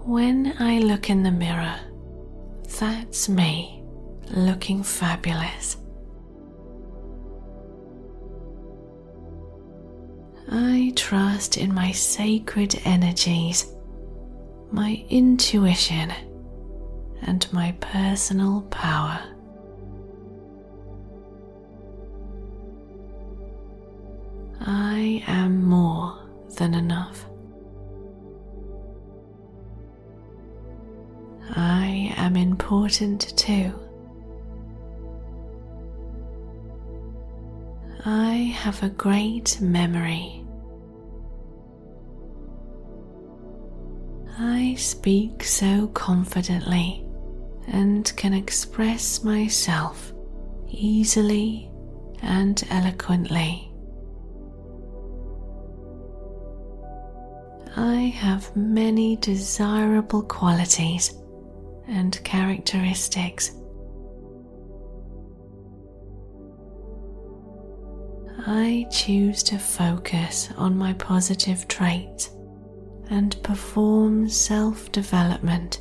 When I look in the mirror, that's me looking fabulous. I trust in my sacred energies, my intuition, and my personal power. I am more than enough. I am important too. I have a great memory. I speak so confidently and can express myself easily and eloquently. I have many desirable qualities and characteristics. I choose to focus on my positive traits and perform self development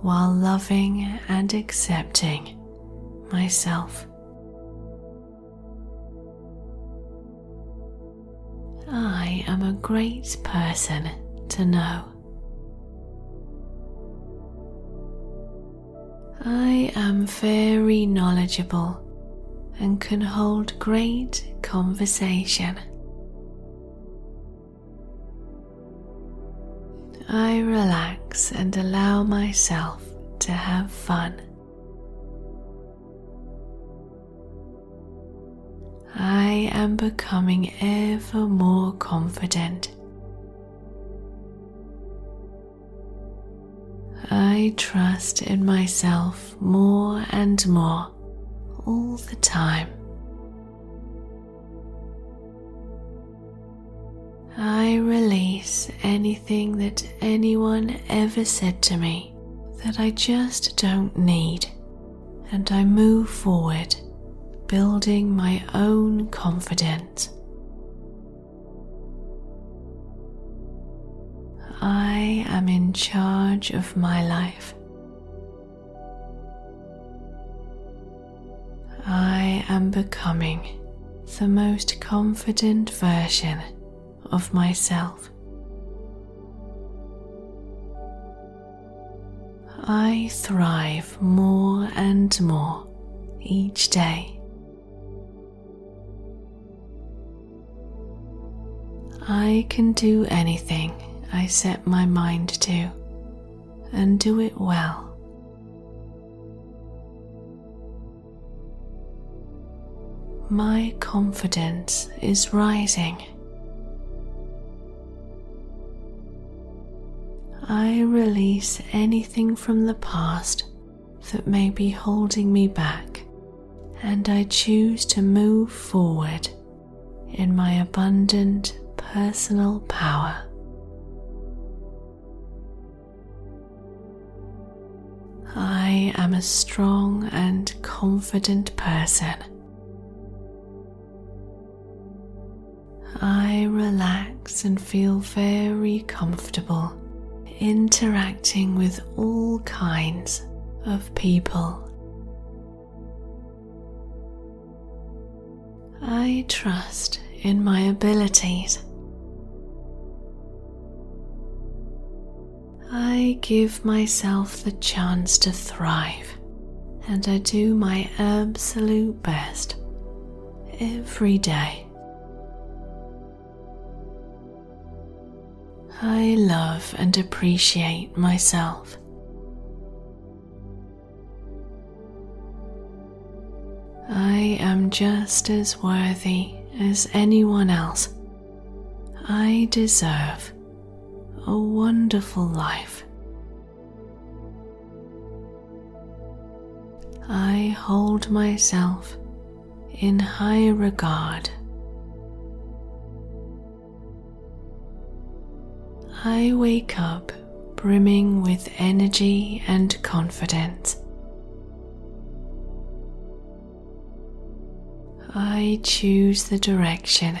while loving and accepting myself. I am a great person to know. I am very knowledgeable and can hold great conversation. I relax and allow myself to have fun. I am becoming ever more confident. I trust in myself more and more all the time. I release anything that anyone ever said to me that I just don't need, and I move forward, building my own confidence. I am in charge of my life. I am becoming the most confident version of myself. I thrive more and more each day. I can do anything I set my mind to and do it well. My confidence is rising. I release anything from the past that may be holding me back, and I choose to move forward in my abundant personal power. I am a strong and confident person. And feel very comfortable interacting with all kinds of people. I trust in my abilities. I give myself the chance to thrive and I do my absolute best every day. I love and appreciate myself. I am just as worthy as anyone else. I deserve a wonderful life. I hold myself in high regard. I wake up brimming with energy and confidence. I choose the direction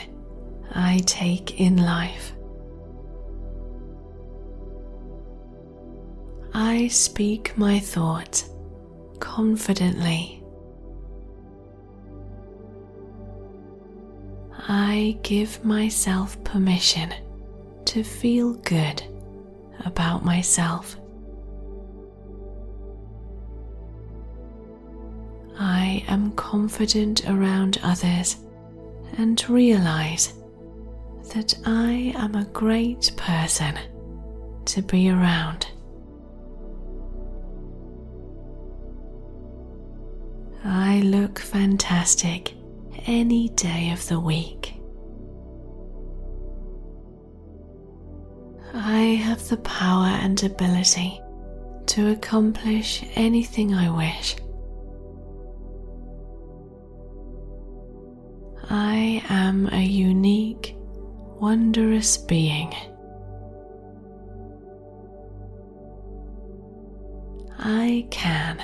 I take in life. I speak my thoughts confidently. I give myself permission to feel good about myself. I am confident around others and realize that I am a great person to be around. I look fantastic any day of the week. I have the power and ability to accomplish anything I wish. I am a unique, wondrous being. I can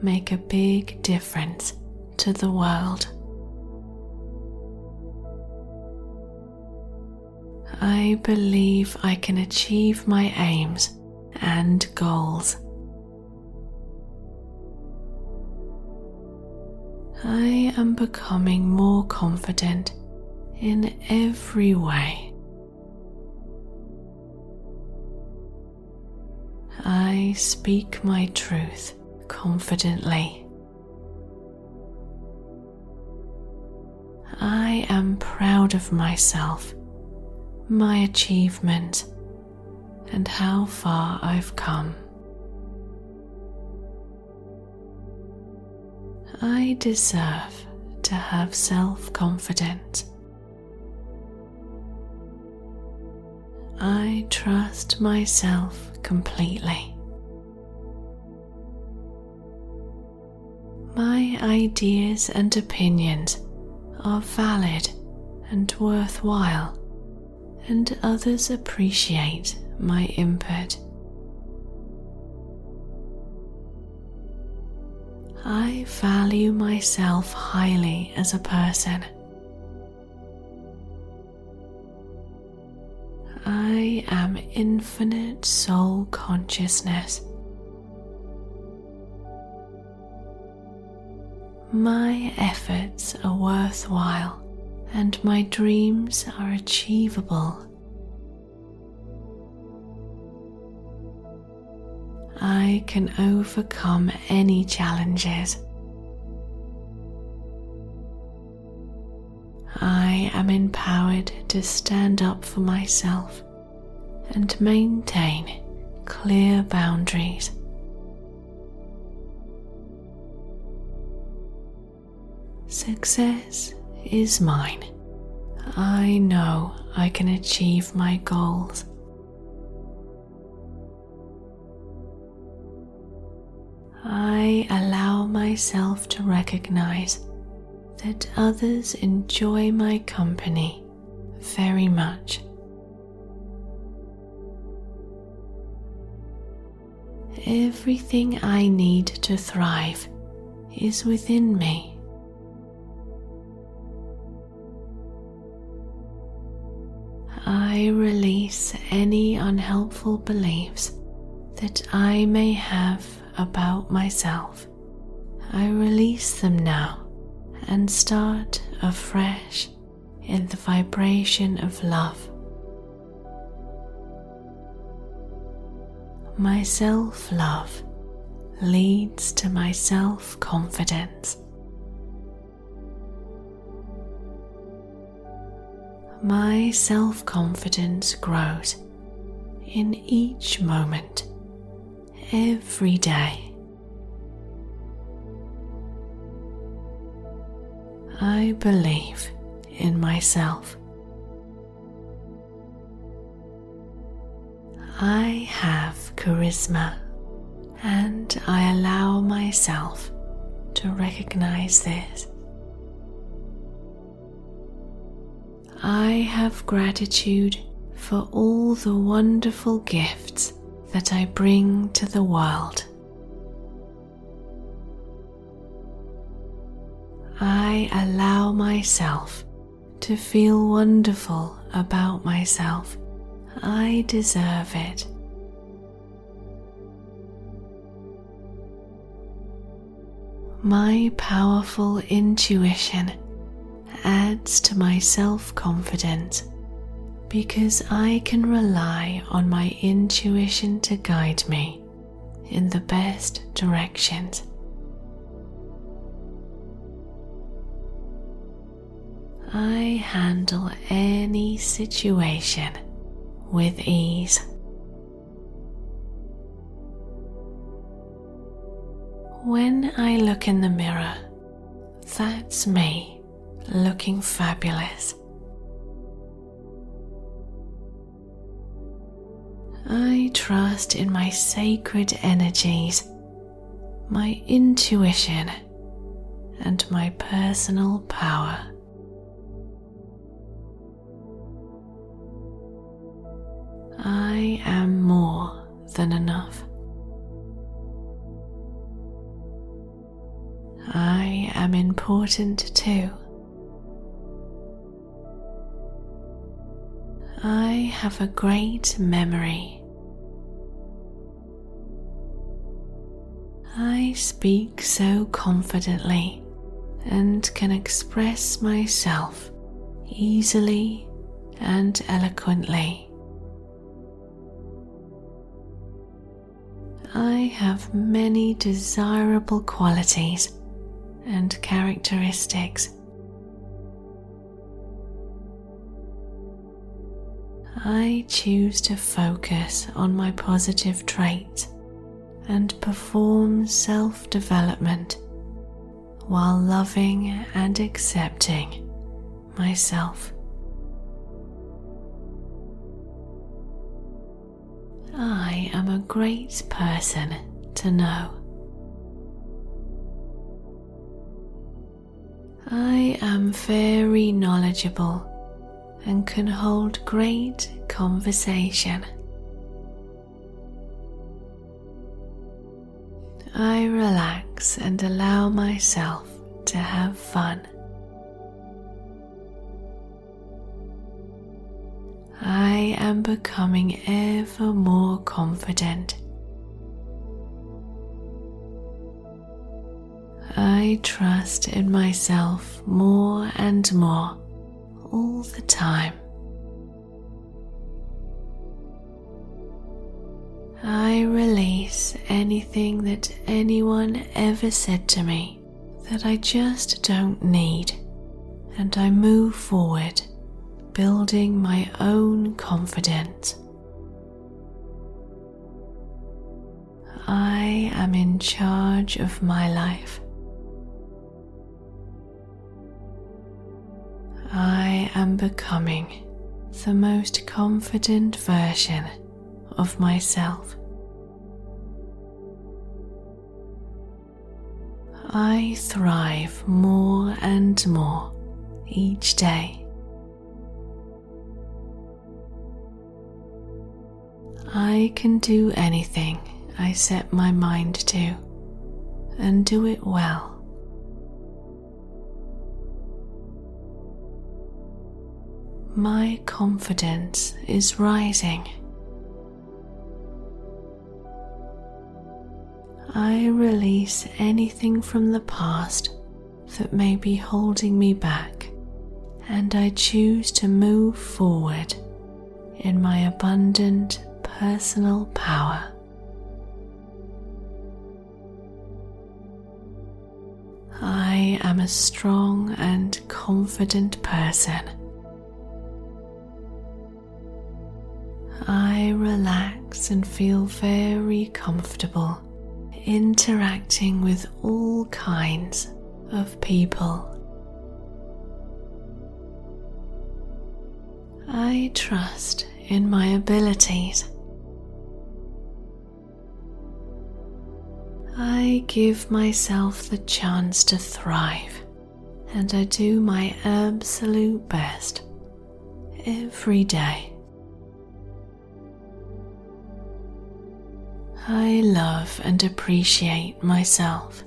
make a big difference to the world. I believe I can achieve my aims and goals. I am becoming more confident in every way. I speak my truth confidently. I am proud of myself, my achievement, and how far I've come. I deserve to have self confidence. I trust myself completely. My ideas and opinions are valid and worthwhile, and others appreciate my input. I value myself highly as a person. I am infinite soul consciousness. My efforts are worthwhile and my dreams are achievable. I can overcome any challenges. I am empowered to stand up for myself and maintain clear boundaries. Success is mine. I know I can achieve my goals. I allow myself to recognize that others enjoy my company very much. Everything I need to thrive is within me. I release any unhelpful beliefs that I may have about myself. I release them now and start afresh in the vibration of love. My self love leads to my self confidence. My self confidence grows in each moment, every day. I believe in myself. I have charisma and I allow myself to recognize this. I have gratitude for all the wonderful gifts that I bring to the world. I allow myself to feel wonderful about myself. I deserve it. My powerful intuition adds to my self confidence because I can rely on my intuition to guide me in the best directions. I handle any situation with ease. When I look in the mirror, that's me looking fabulous. I trust in my sacred energies, my intuition, and my personal power. I am more than enough. I am important too. I have a great memory. I speak so confidently and can express myself easily and eloquently. I have many desirable qualities and characteristics. I choose to focus on my positive traits and perform self development while loving and accepting myself. I am a great person to know. I am very knowledgeable and can hold great conversation. I relax and allow myself to have fun. I am becoming ever more confident. I trust in myself more and more all the time. I release anything that anyone ever said to me that I just don't need, and I move forward, building my own confidence. I am in charge of my life. I am becoming the most confident version of myself. I thrive more and more each day. I can do anything I set my mind to and do it well. My confidence is rising. I release anything from the past that may be holding me back, and I choose to move forward in my abundant personal power. I am a strong and confident person. I relax and feel very comfortable interacting with all kinds of people. I trust in my abilities. I give myself the chance to thrive and I do my absolute best every day. I love and appreciate myself.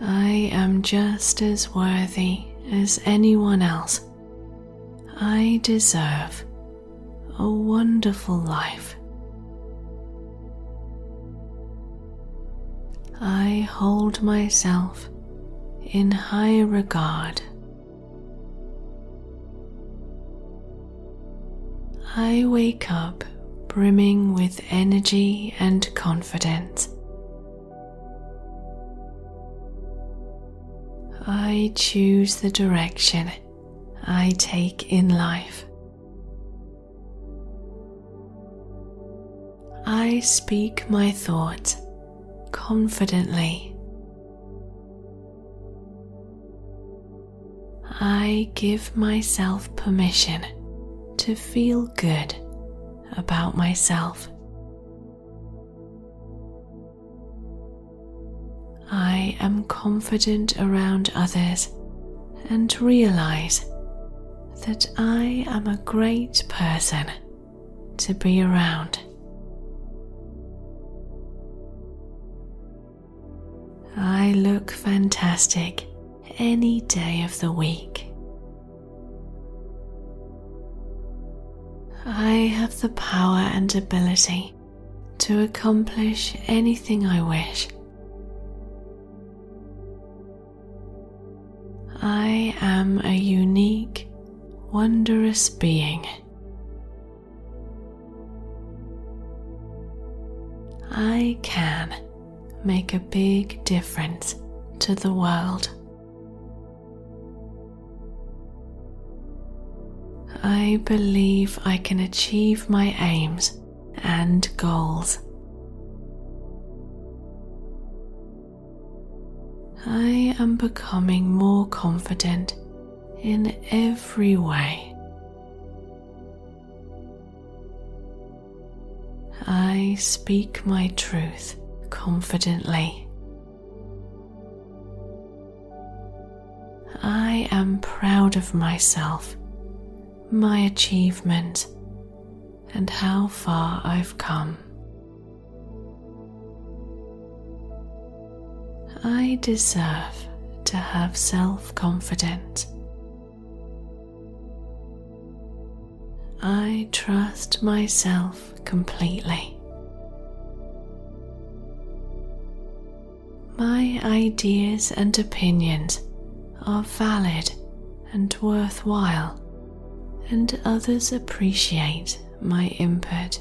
I am just as worthy as anyone else. I deserve a wonderful life. I hold myself in high regard. I wake up brimming with energy and confidence. I choose the direction I take in life. I speak my thoughts confidently. I give myself permission to feel good about myself. I am confident around others and realize that I am a great person to be around. I look fantastic any day of the week. I have the power and ability to accomplish anything I wish. I am a unique, wondrous being. I can make a big difference to the world. I believe I can achieve my aims and goals. I am becoming more confident in every way. I speak my truth confidently. I am proud of myself my achievement, and how far I've come. I deserve to have self confidence. I trust myself completely. My ideas and opinions are valid and worthwhile and others appreciate my input.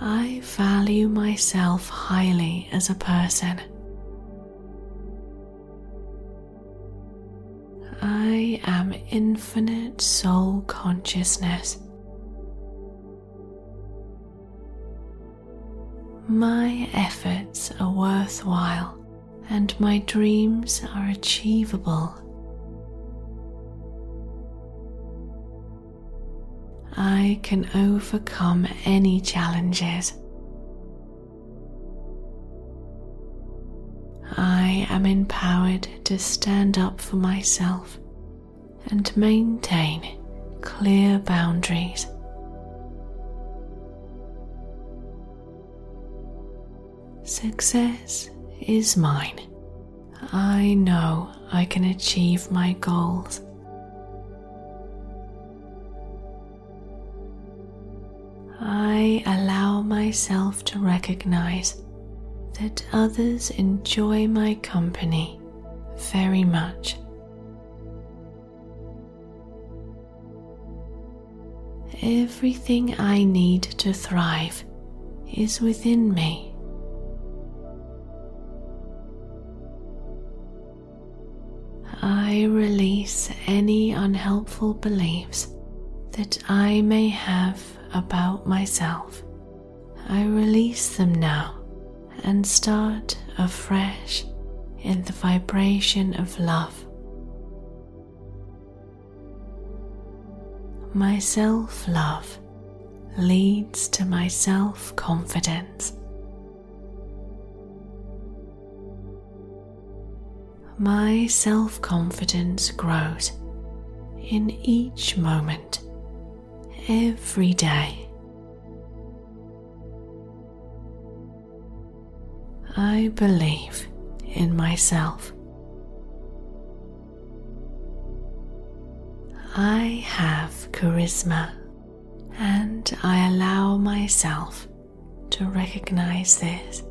I value myself highly as a person. I am infinite soul consciousness. My efforts are worthwhile and my dreams are achievable. I can overcome any challenges. I am empowered to stand up for myself and maintain clear boundaries. Success is mine. I know I can achieve my goals. I allow myself to recognize that others enjoy my company very much. Everything I need to thrive is within me. I release any unhelpful beliefs that I may have about myself. I release them now and start afresh in the vibration of love. My self love leads to my self confidence. My self confidence grows in each moment, every day. I believe in myself. I have charisma and I allow myself to recognize this.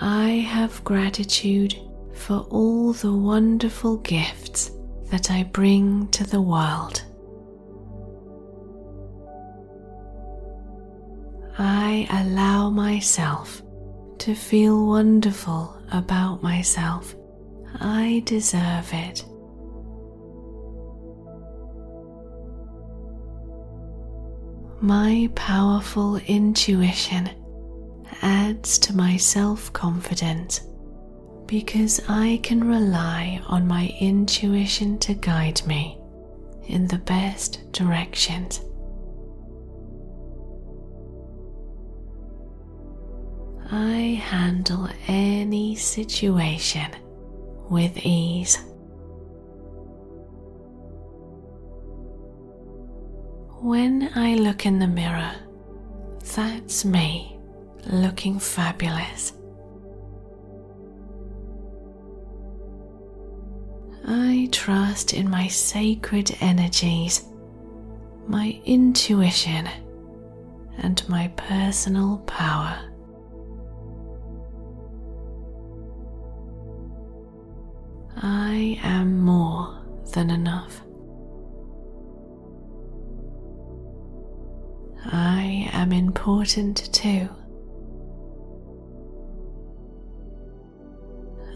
I have gratitude for all the wonderful gifts that I bring to the world. I allow myself to feel wonderful about myself. I deserve it. My powerful intuition adds to my self confidence because I can rely on my intuition to guide me in the best directions. I handle any situation with ease. When I look in the mirror, that's me looking fabulous. I trust in my sacred energies, my intuition, and my personal power. I am more than enough. I am important too.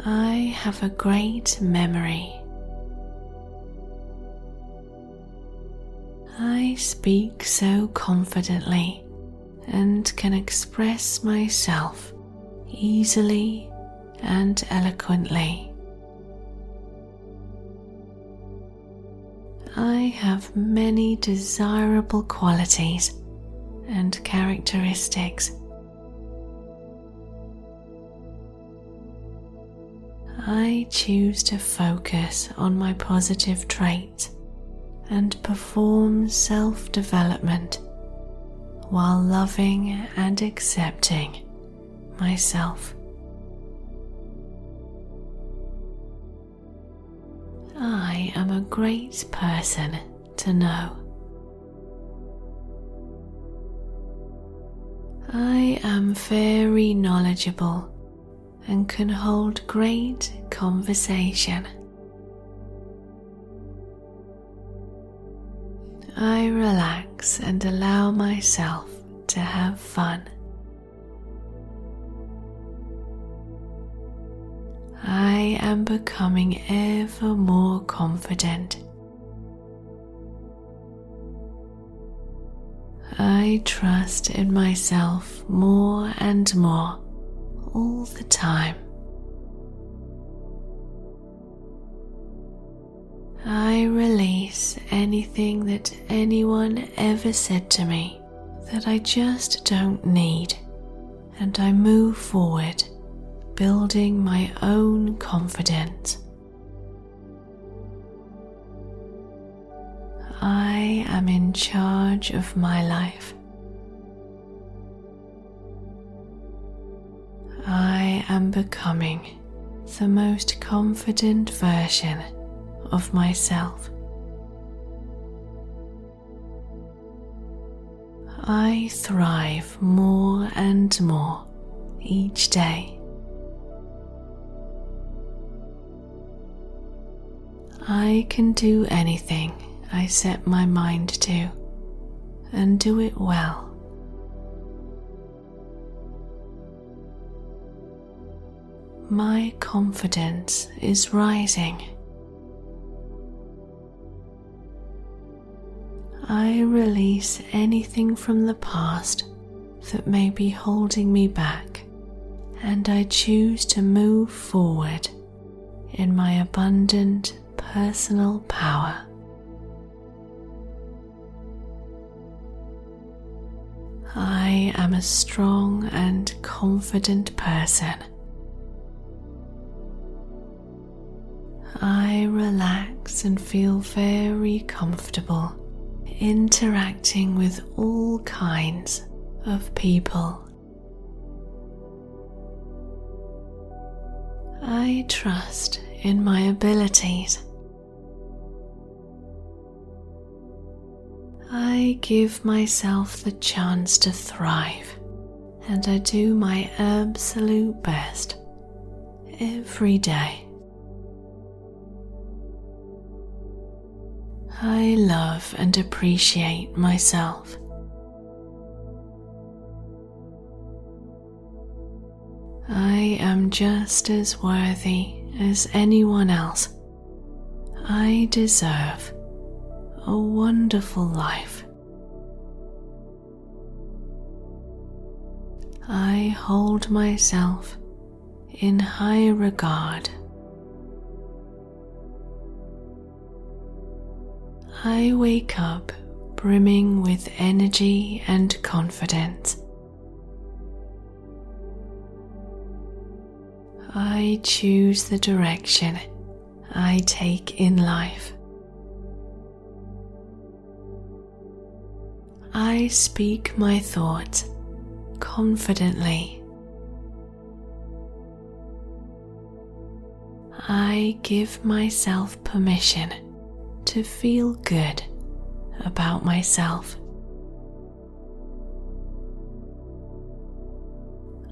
I have a great memory. I speak so confidently and can express myself easily and eloquently. I have many desirable qualities and characteristics. I choose to focus on my positive traits and perform self development while loving and accepting myself. I am a great person to know. I am very knowledgeable and can hold great conversation. I relax and allow myself to have fun. I am becoming ever more confident. I trust in myself more and more all the time. I release anything that anyone ever said to me that I just don't need, and I move forward, building my own confidence. I am in charge of my life. I am becoming the most confident version of myself. I thrive more and more each day. I can do anything I set my mind to and do it well. My confidence is rising. I release anything from the past that may be holding me back, and I choose to move forward in my abundant personal power. I am a strong and confident person. I relax and feel very comfortable interacting with all kinds of people. I trust in my abilities. I give myself the chance to thrive and I do my absolute best every day. I love and appreciate myself. I am just as worthy as anyone else. I deserve a wonderful life. I hold myself in high regard. I wake up brimming with energy and confidence. I choose the direction I take in life. I speak my thoughts confidently. I give myself permission to feel good about myself.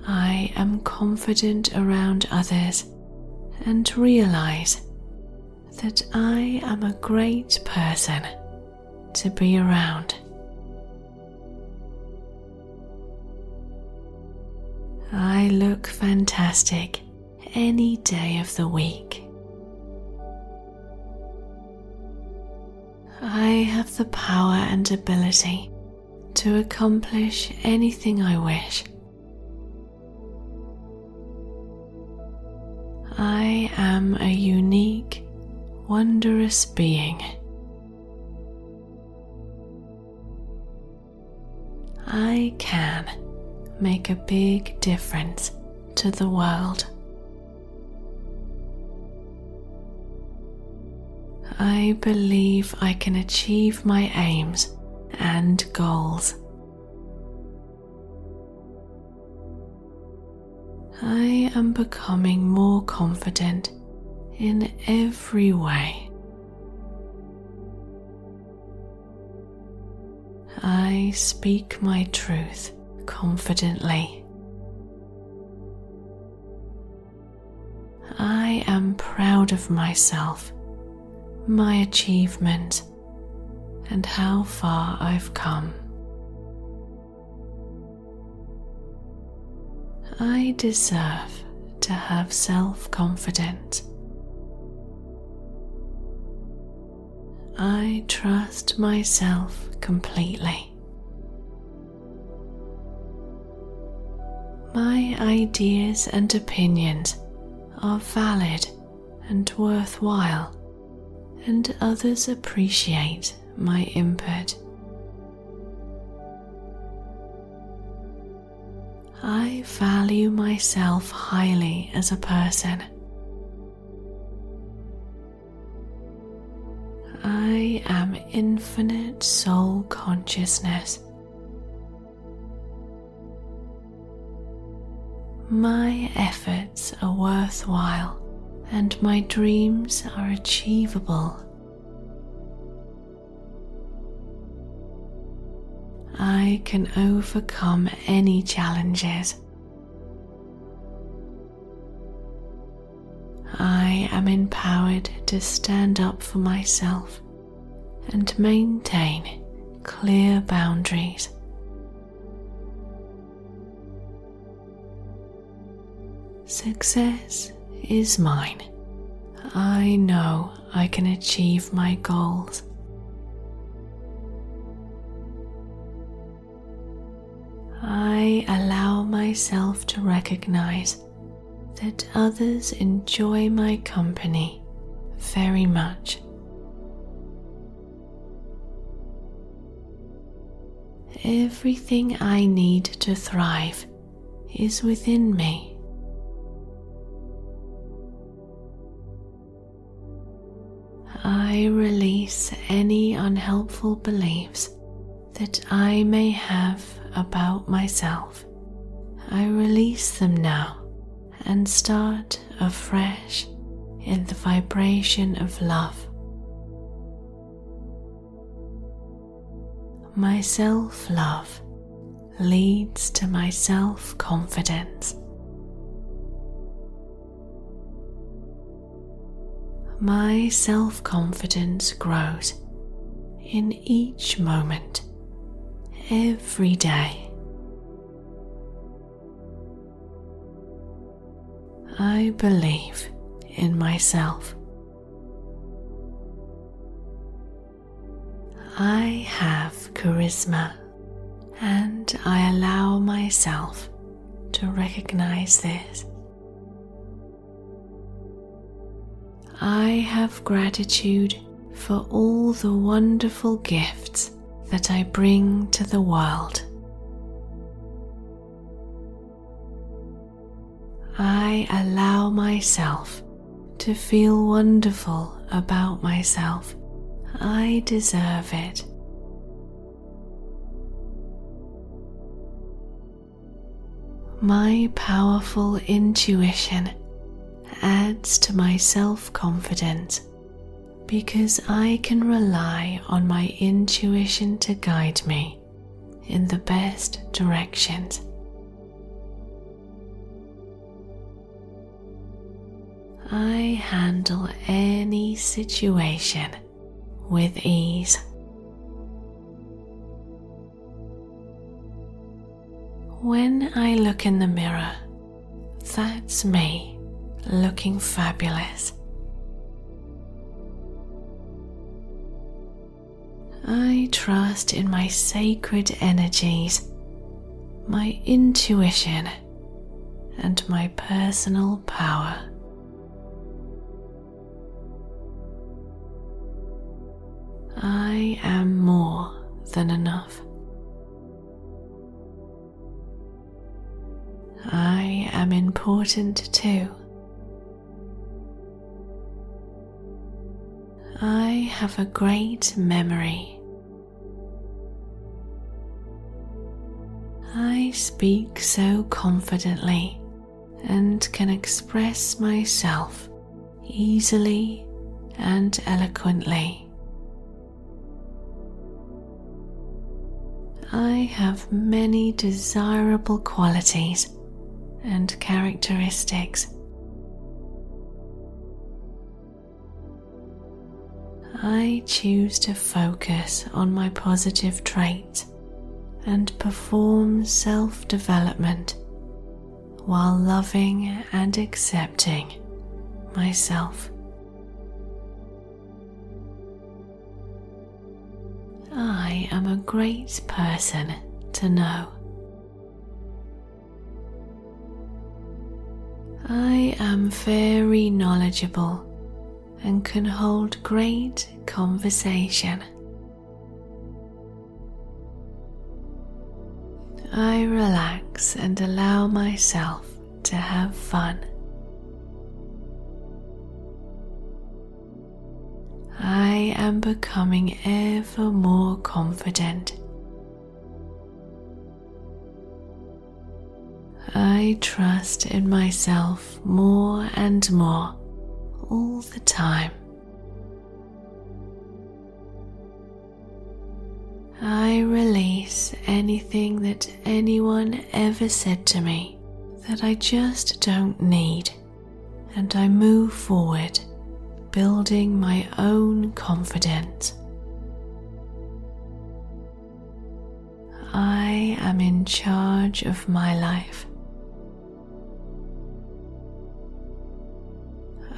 I am confident around others and realize that I am a great person to be around. I look fantastic any day of the week. Have the power and ability to accomplish anything I wish. I am a unique, wondrous being. I can make a big difference to the world. I believe I can achieve my aims and goals. I am becoming more confident in every way. I speak my truth confidently. I am proud of myself my achievement, and how far I've come. I deserve to have self confidence. I trust myself completely. My ideas and opinions are valid and worthwhile, and others appreciate my input. I value myself highly as a person. I am infinite soul consciousness. My efforts are worthwhile and my dreams are achievable. I can overcome any challenges. I am empowered to stand up for myself and maintain clear boundaries. Success is mine. I know I can achieve my goals. I allow myself to recognize that others enjoy my company very much. Everything I need to thrive is within me. I release any unhelpful beliefs that I may have about myself. I release them now and start afresh in the vibration of love. My self love leads to my self confidence. My self confidence grows in each moment every day. I believe in myself. I have charisma and I allow myself to recognize this. I have gratitude for all the wonderful gifts that I bring to the world. I allow myself to feel wonderful about myself. I deserve it. My powerful intuition adds to my self confidence because I can rely on my intuition to guide me in the best directions. I handle any situation with ease. When I look in the mirror, that's me looking fabulous. I trust in my sacred energies, my intuition, and my personal power. I am more than enough. I am important too. I have a great memory I speak so confidently and can express myself easily and eloquently. I have many desirable qualities and characteristics. I choose to focus on my positive traits and perform self development while loving and accepting myself. I am a great person to know. I am very knowledgeable and can hold great conversation. I relax and allow myself to have fun. I am becoming ever more confident. I trust in myself more and more all the time. I release anything that anyone ever said to me that I just don't need, and I move forward, building my own confidence. I am in charge of my life.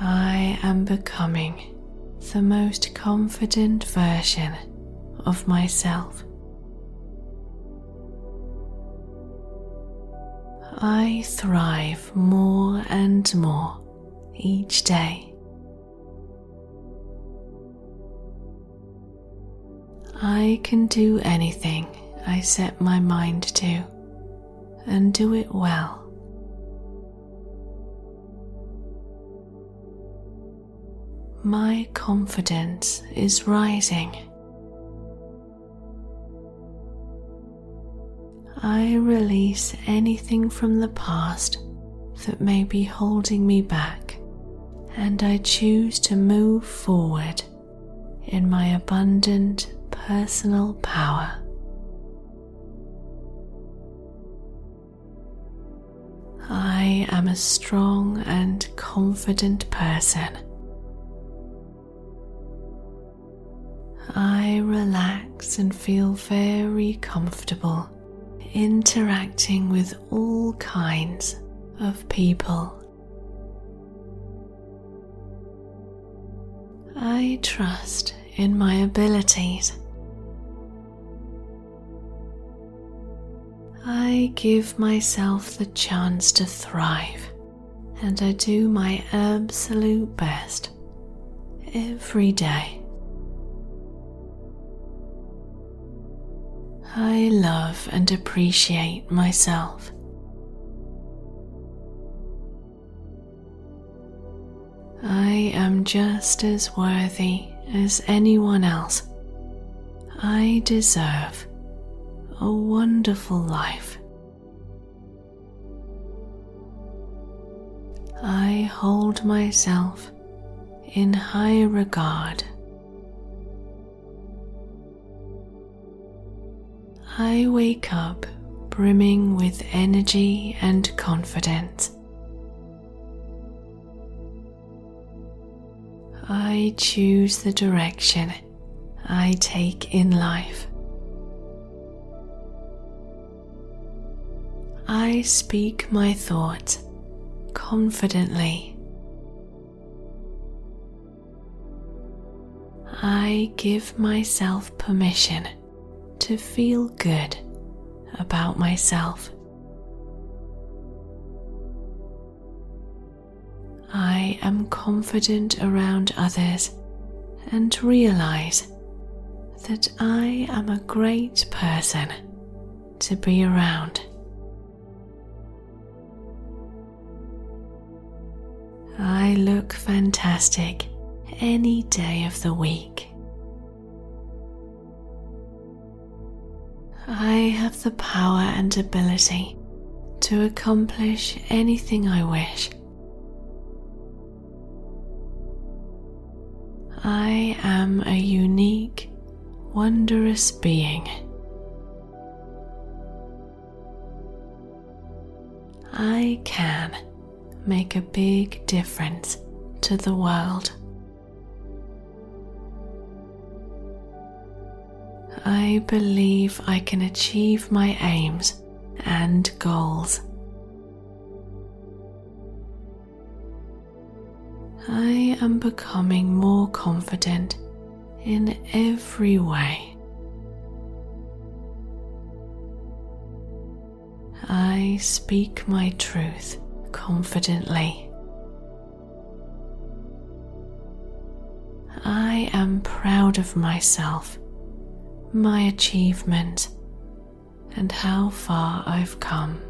I am becoming the most confident version of myself. I thrive more and more each day. I can do anything I set my mind to and do it well. My confidence is rising. I release anything from the past that may be holding me back, and I choose to move forward in my abundant personal power. I am a strong and confident person. I relax and feel very comfortable interacting with all kinds of people. I trust in my abilities. I give myself the chance to thrive and I do my absolute best every day. I love and appreciate myself. I am just as worthy as anyone else. I deserve a wonderful life. I hold myself in high regard. I wake up brimming with energy and confidence. I choose the direction I take in life. I speak my thoughts confidently. I give myself permission to feel good about myself. I am confident around others and realize that I am a great person to be around. I look fantastic any day of the week. I have the power and ability to accomplish anything I wish. I am a unique, wondrous being. I can make a big difference to the world. I believe I can achieve my aims and goals. I am becoming more confident in every way. I speak my truth confidently. I am proud of myself, my achievement, and how far I've come.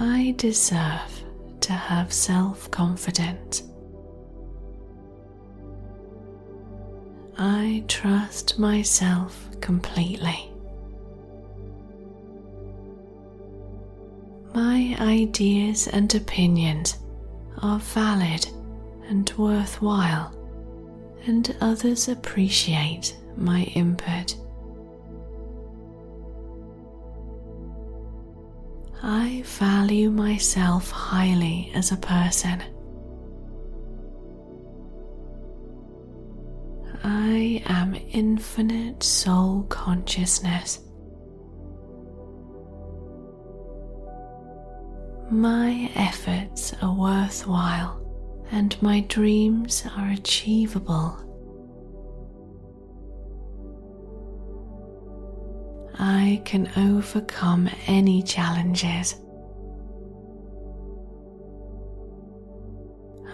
I deserve to have self confidence. I trust myself completely. My ideas and opinions are valid and worthwhile, and others appreciate my input. I value myself highly as a person. I am infinite soul consciousness. My efforts are worthwhile and my dreams are achievable. I can overcome any challenges.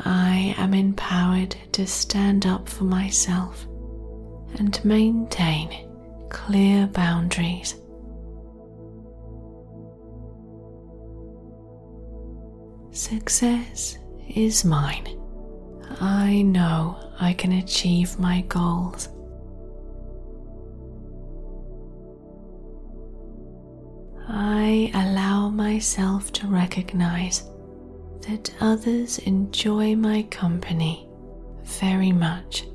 I am empowered to stand up for myself and maintain clear boundaries. Success is mine. I know I can achieve my goals. I allow myself to recognize that others enjoy my company very much.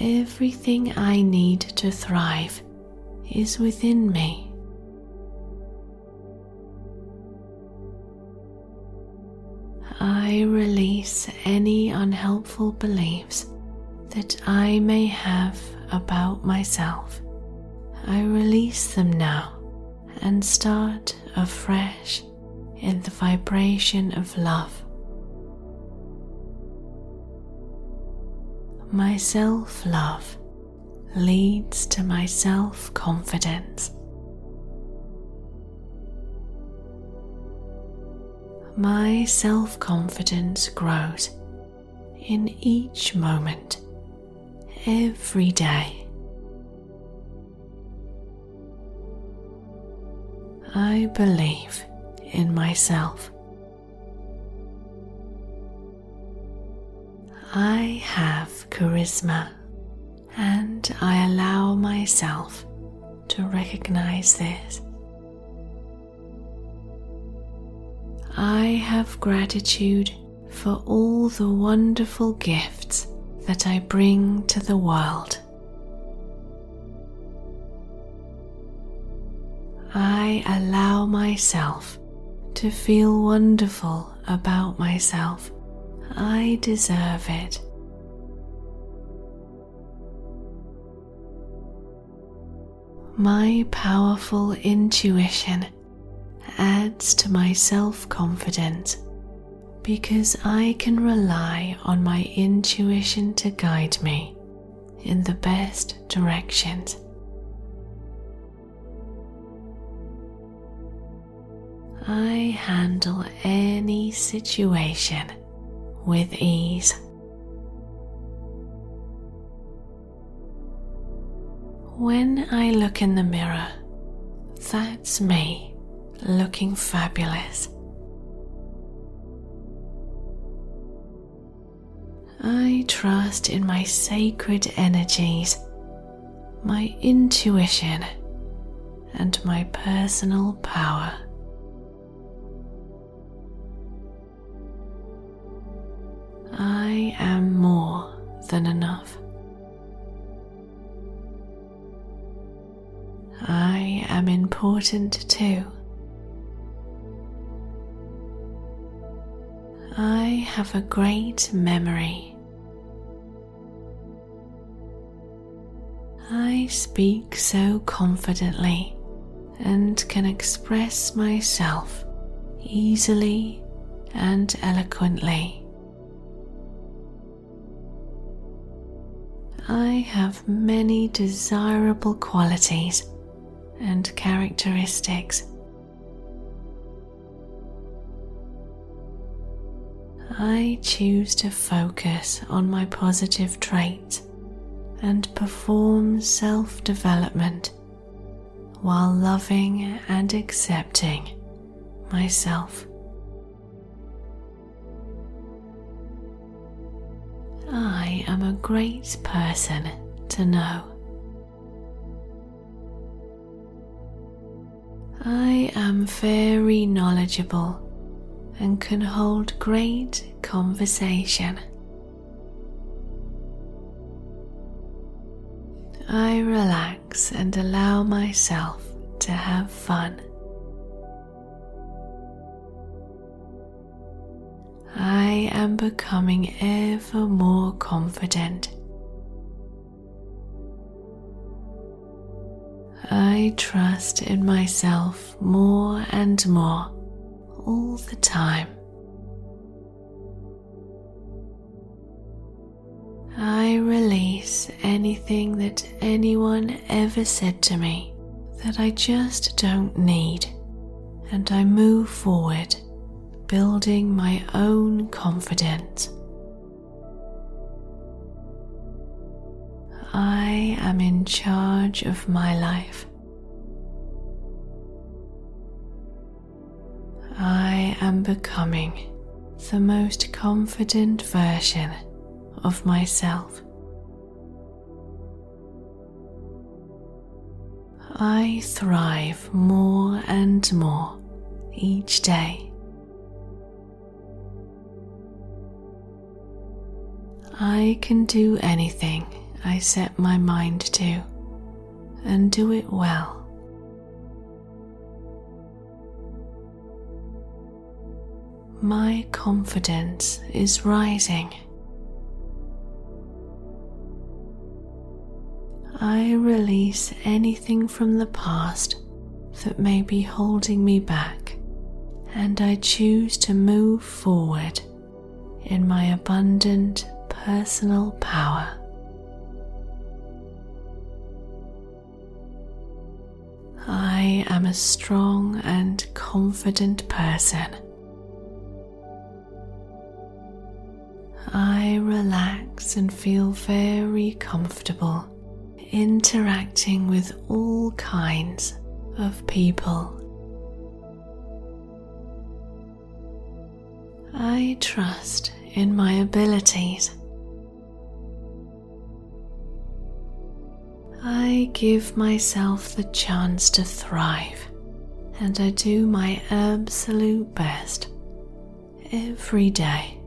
Everything I need to thrive is within me. I release any unhelpful beliefs that I may have about myself. I release them now and start afresh in the vibration of love. My self love leads to my self confidence. My self confidence grows in each moment, every day. I believe in myself. I have charisma and I allow myself to recognize this. I have gratitude for all the wonderful gifts that I bring to the world. I allow myself to feel wonderful about myself. I deserve it. My powerful intuition adds to my self confidence because I can rely on my intuition to guide me in the best directions. I handle any situation with ease. When I look in the mirror, that's me looking fabulous. I trust in my sacred energies, my intuition, and my personal power. I am more than enough. I am important too. I have a great memory. I speak so confidently and can express myself easily and eloquently. I have many desirable qualities and characteristics. I choose to focus on my positive traits and perform self development while loving and accepting myself. I am a great person to know. I am very knowledgeable and can hold great conversation. I relax and allow myself to have fun. I am becoming ever more confident. I trust in myself more and more all the time. I release anything that anyone ever said to me that I just don't need, and I move forward, building my own confidence. I am in charge of my life. I am becoming the most confident version of myself. I thrive more and more each day. I can do anything I set my mind to and do it well. My confidence is rising. I release anything from the past that may be holding me back, and I choose to move forward in my abundant personal power. I am a strong and confident person. I relax and feel very comfortable interacting with all kinds of people. I trust in my abilities. I give myself the chance to thrive and I do my absolute best every day.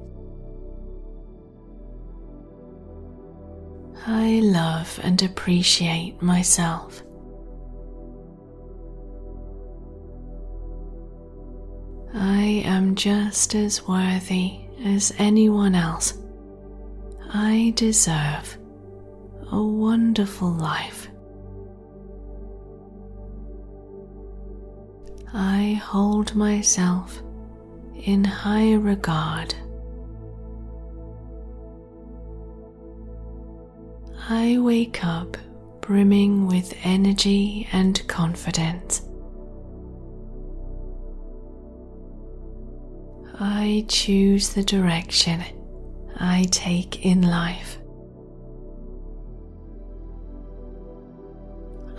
I love and appreciate myself. I am just as worthy as anyone else. I deserve a wonderful life. I hold myself in high regard. I wake up brimming with energy and confidence. I choose the direction I take in life.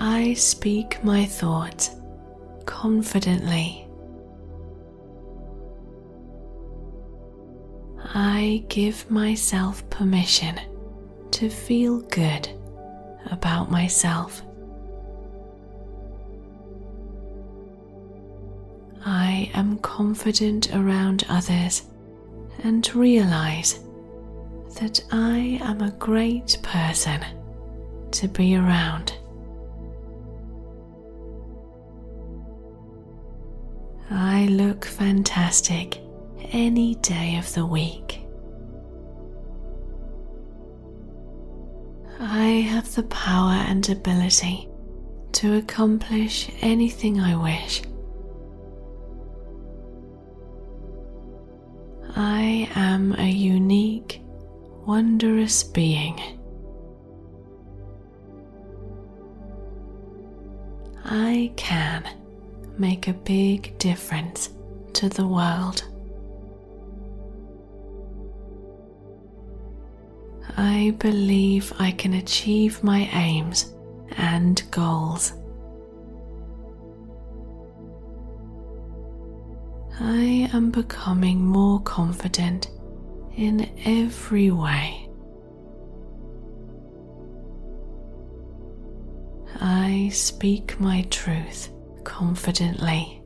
I speak my thoughts confidently. I give myself permission to feel good about myself. I am confident around others and realize that I am a great person to be around. I look fantastic any day of the week. I have the power and ability to accomplish anything I wish. I am a unique, wondrous being. I can make a big difference to the world. I believe I can achieve my aims and goals. I am becoming more confident in every way. I speak my truth confidently.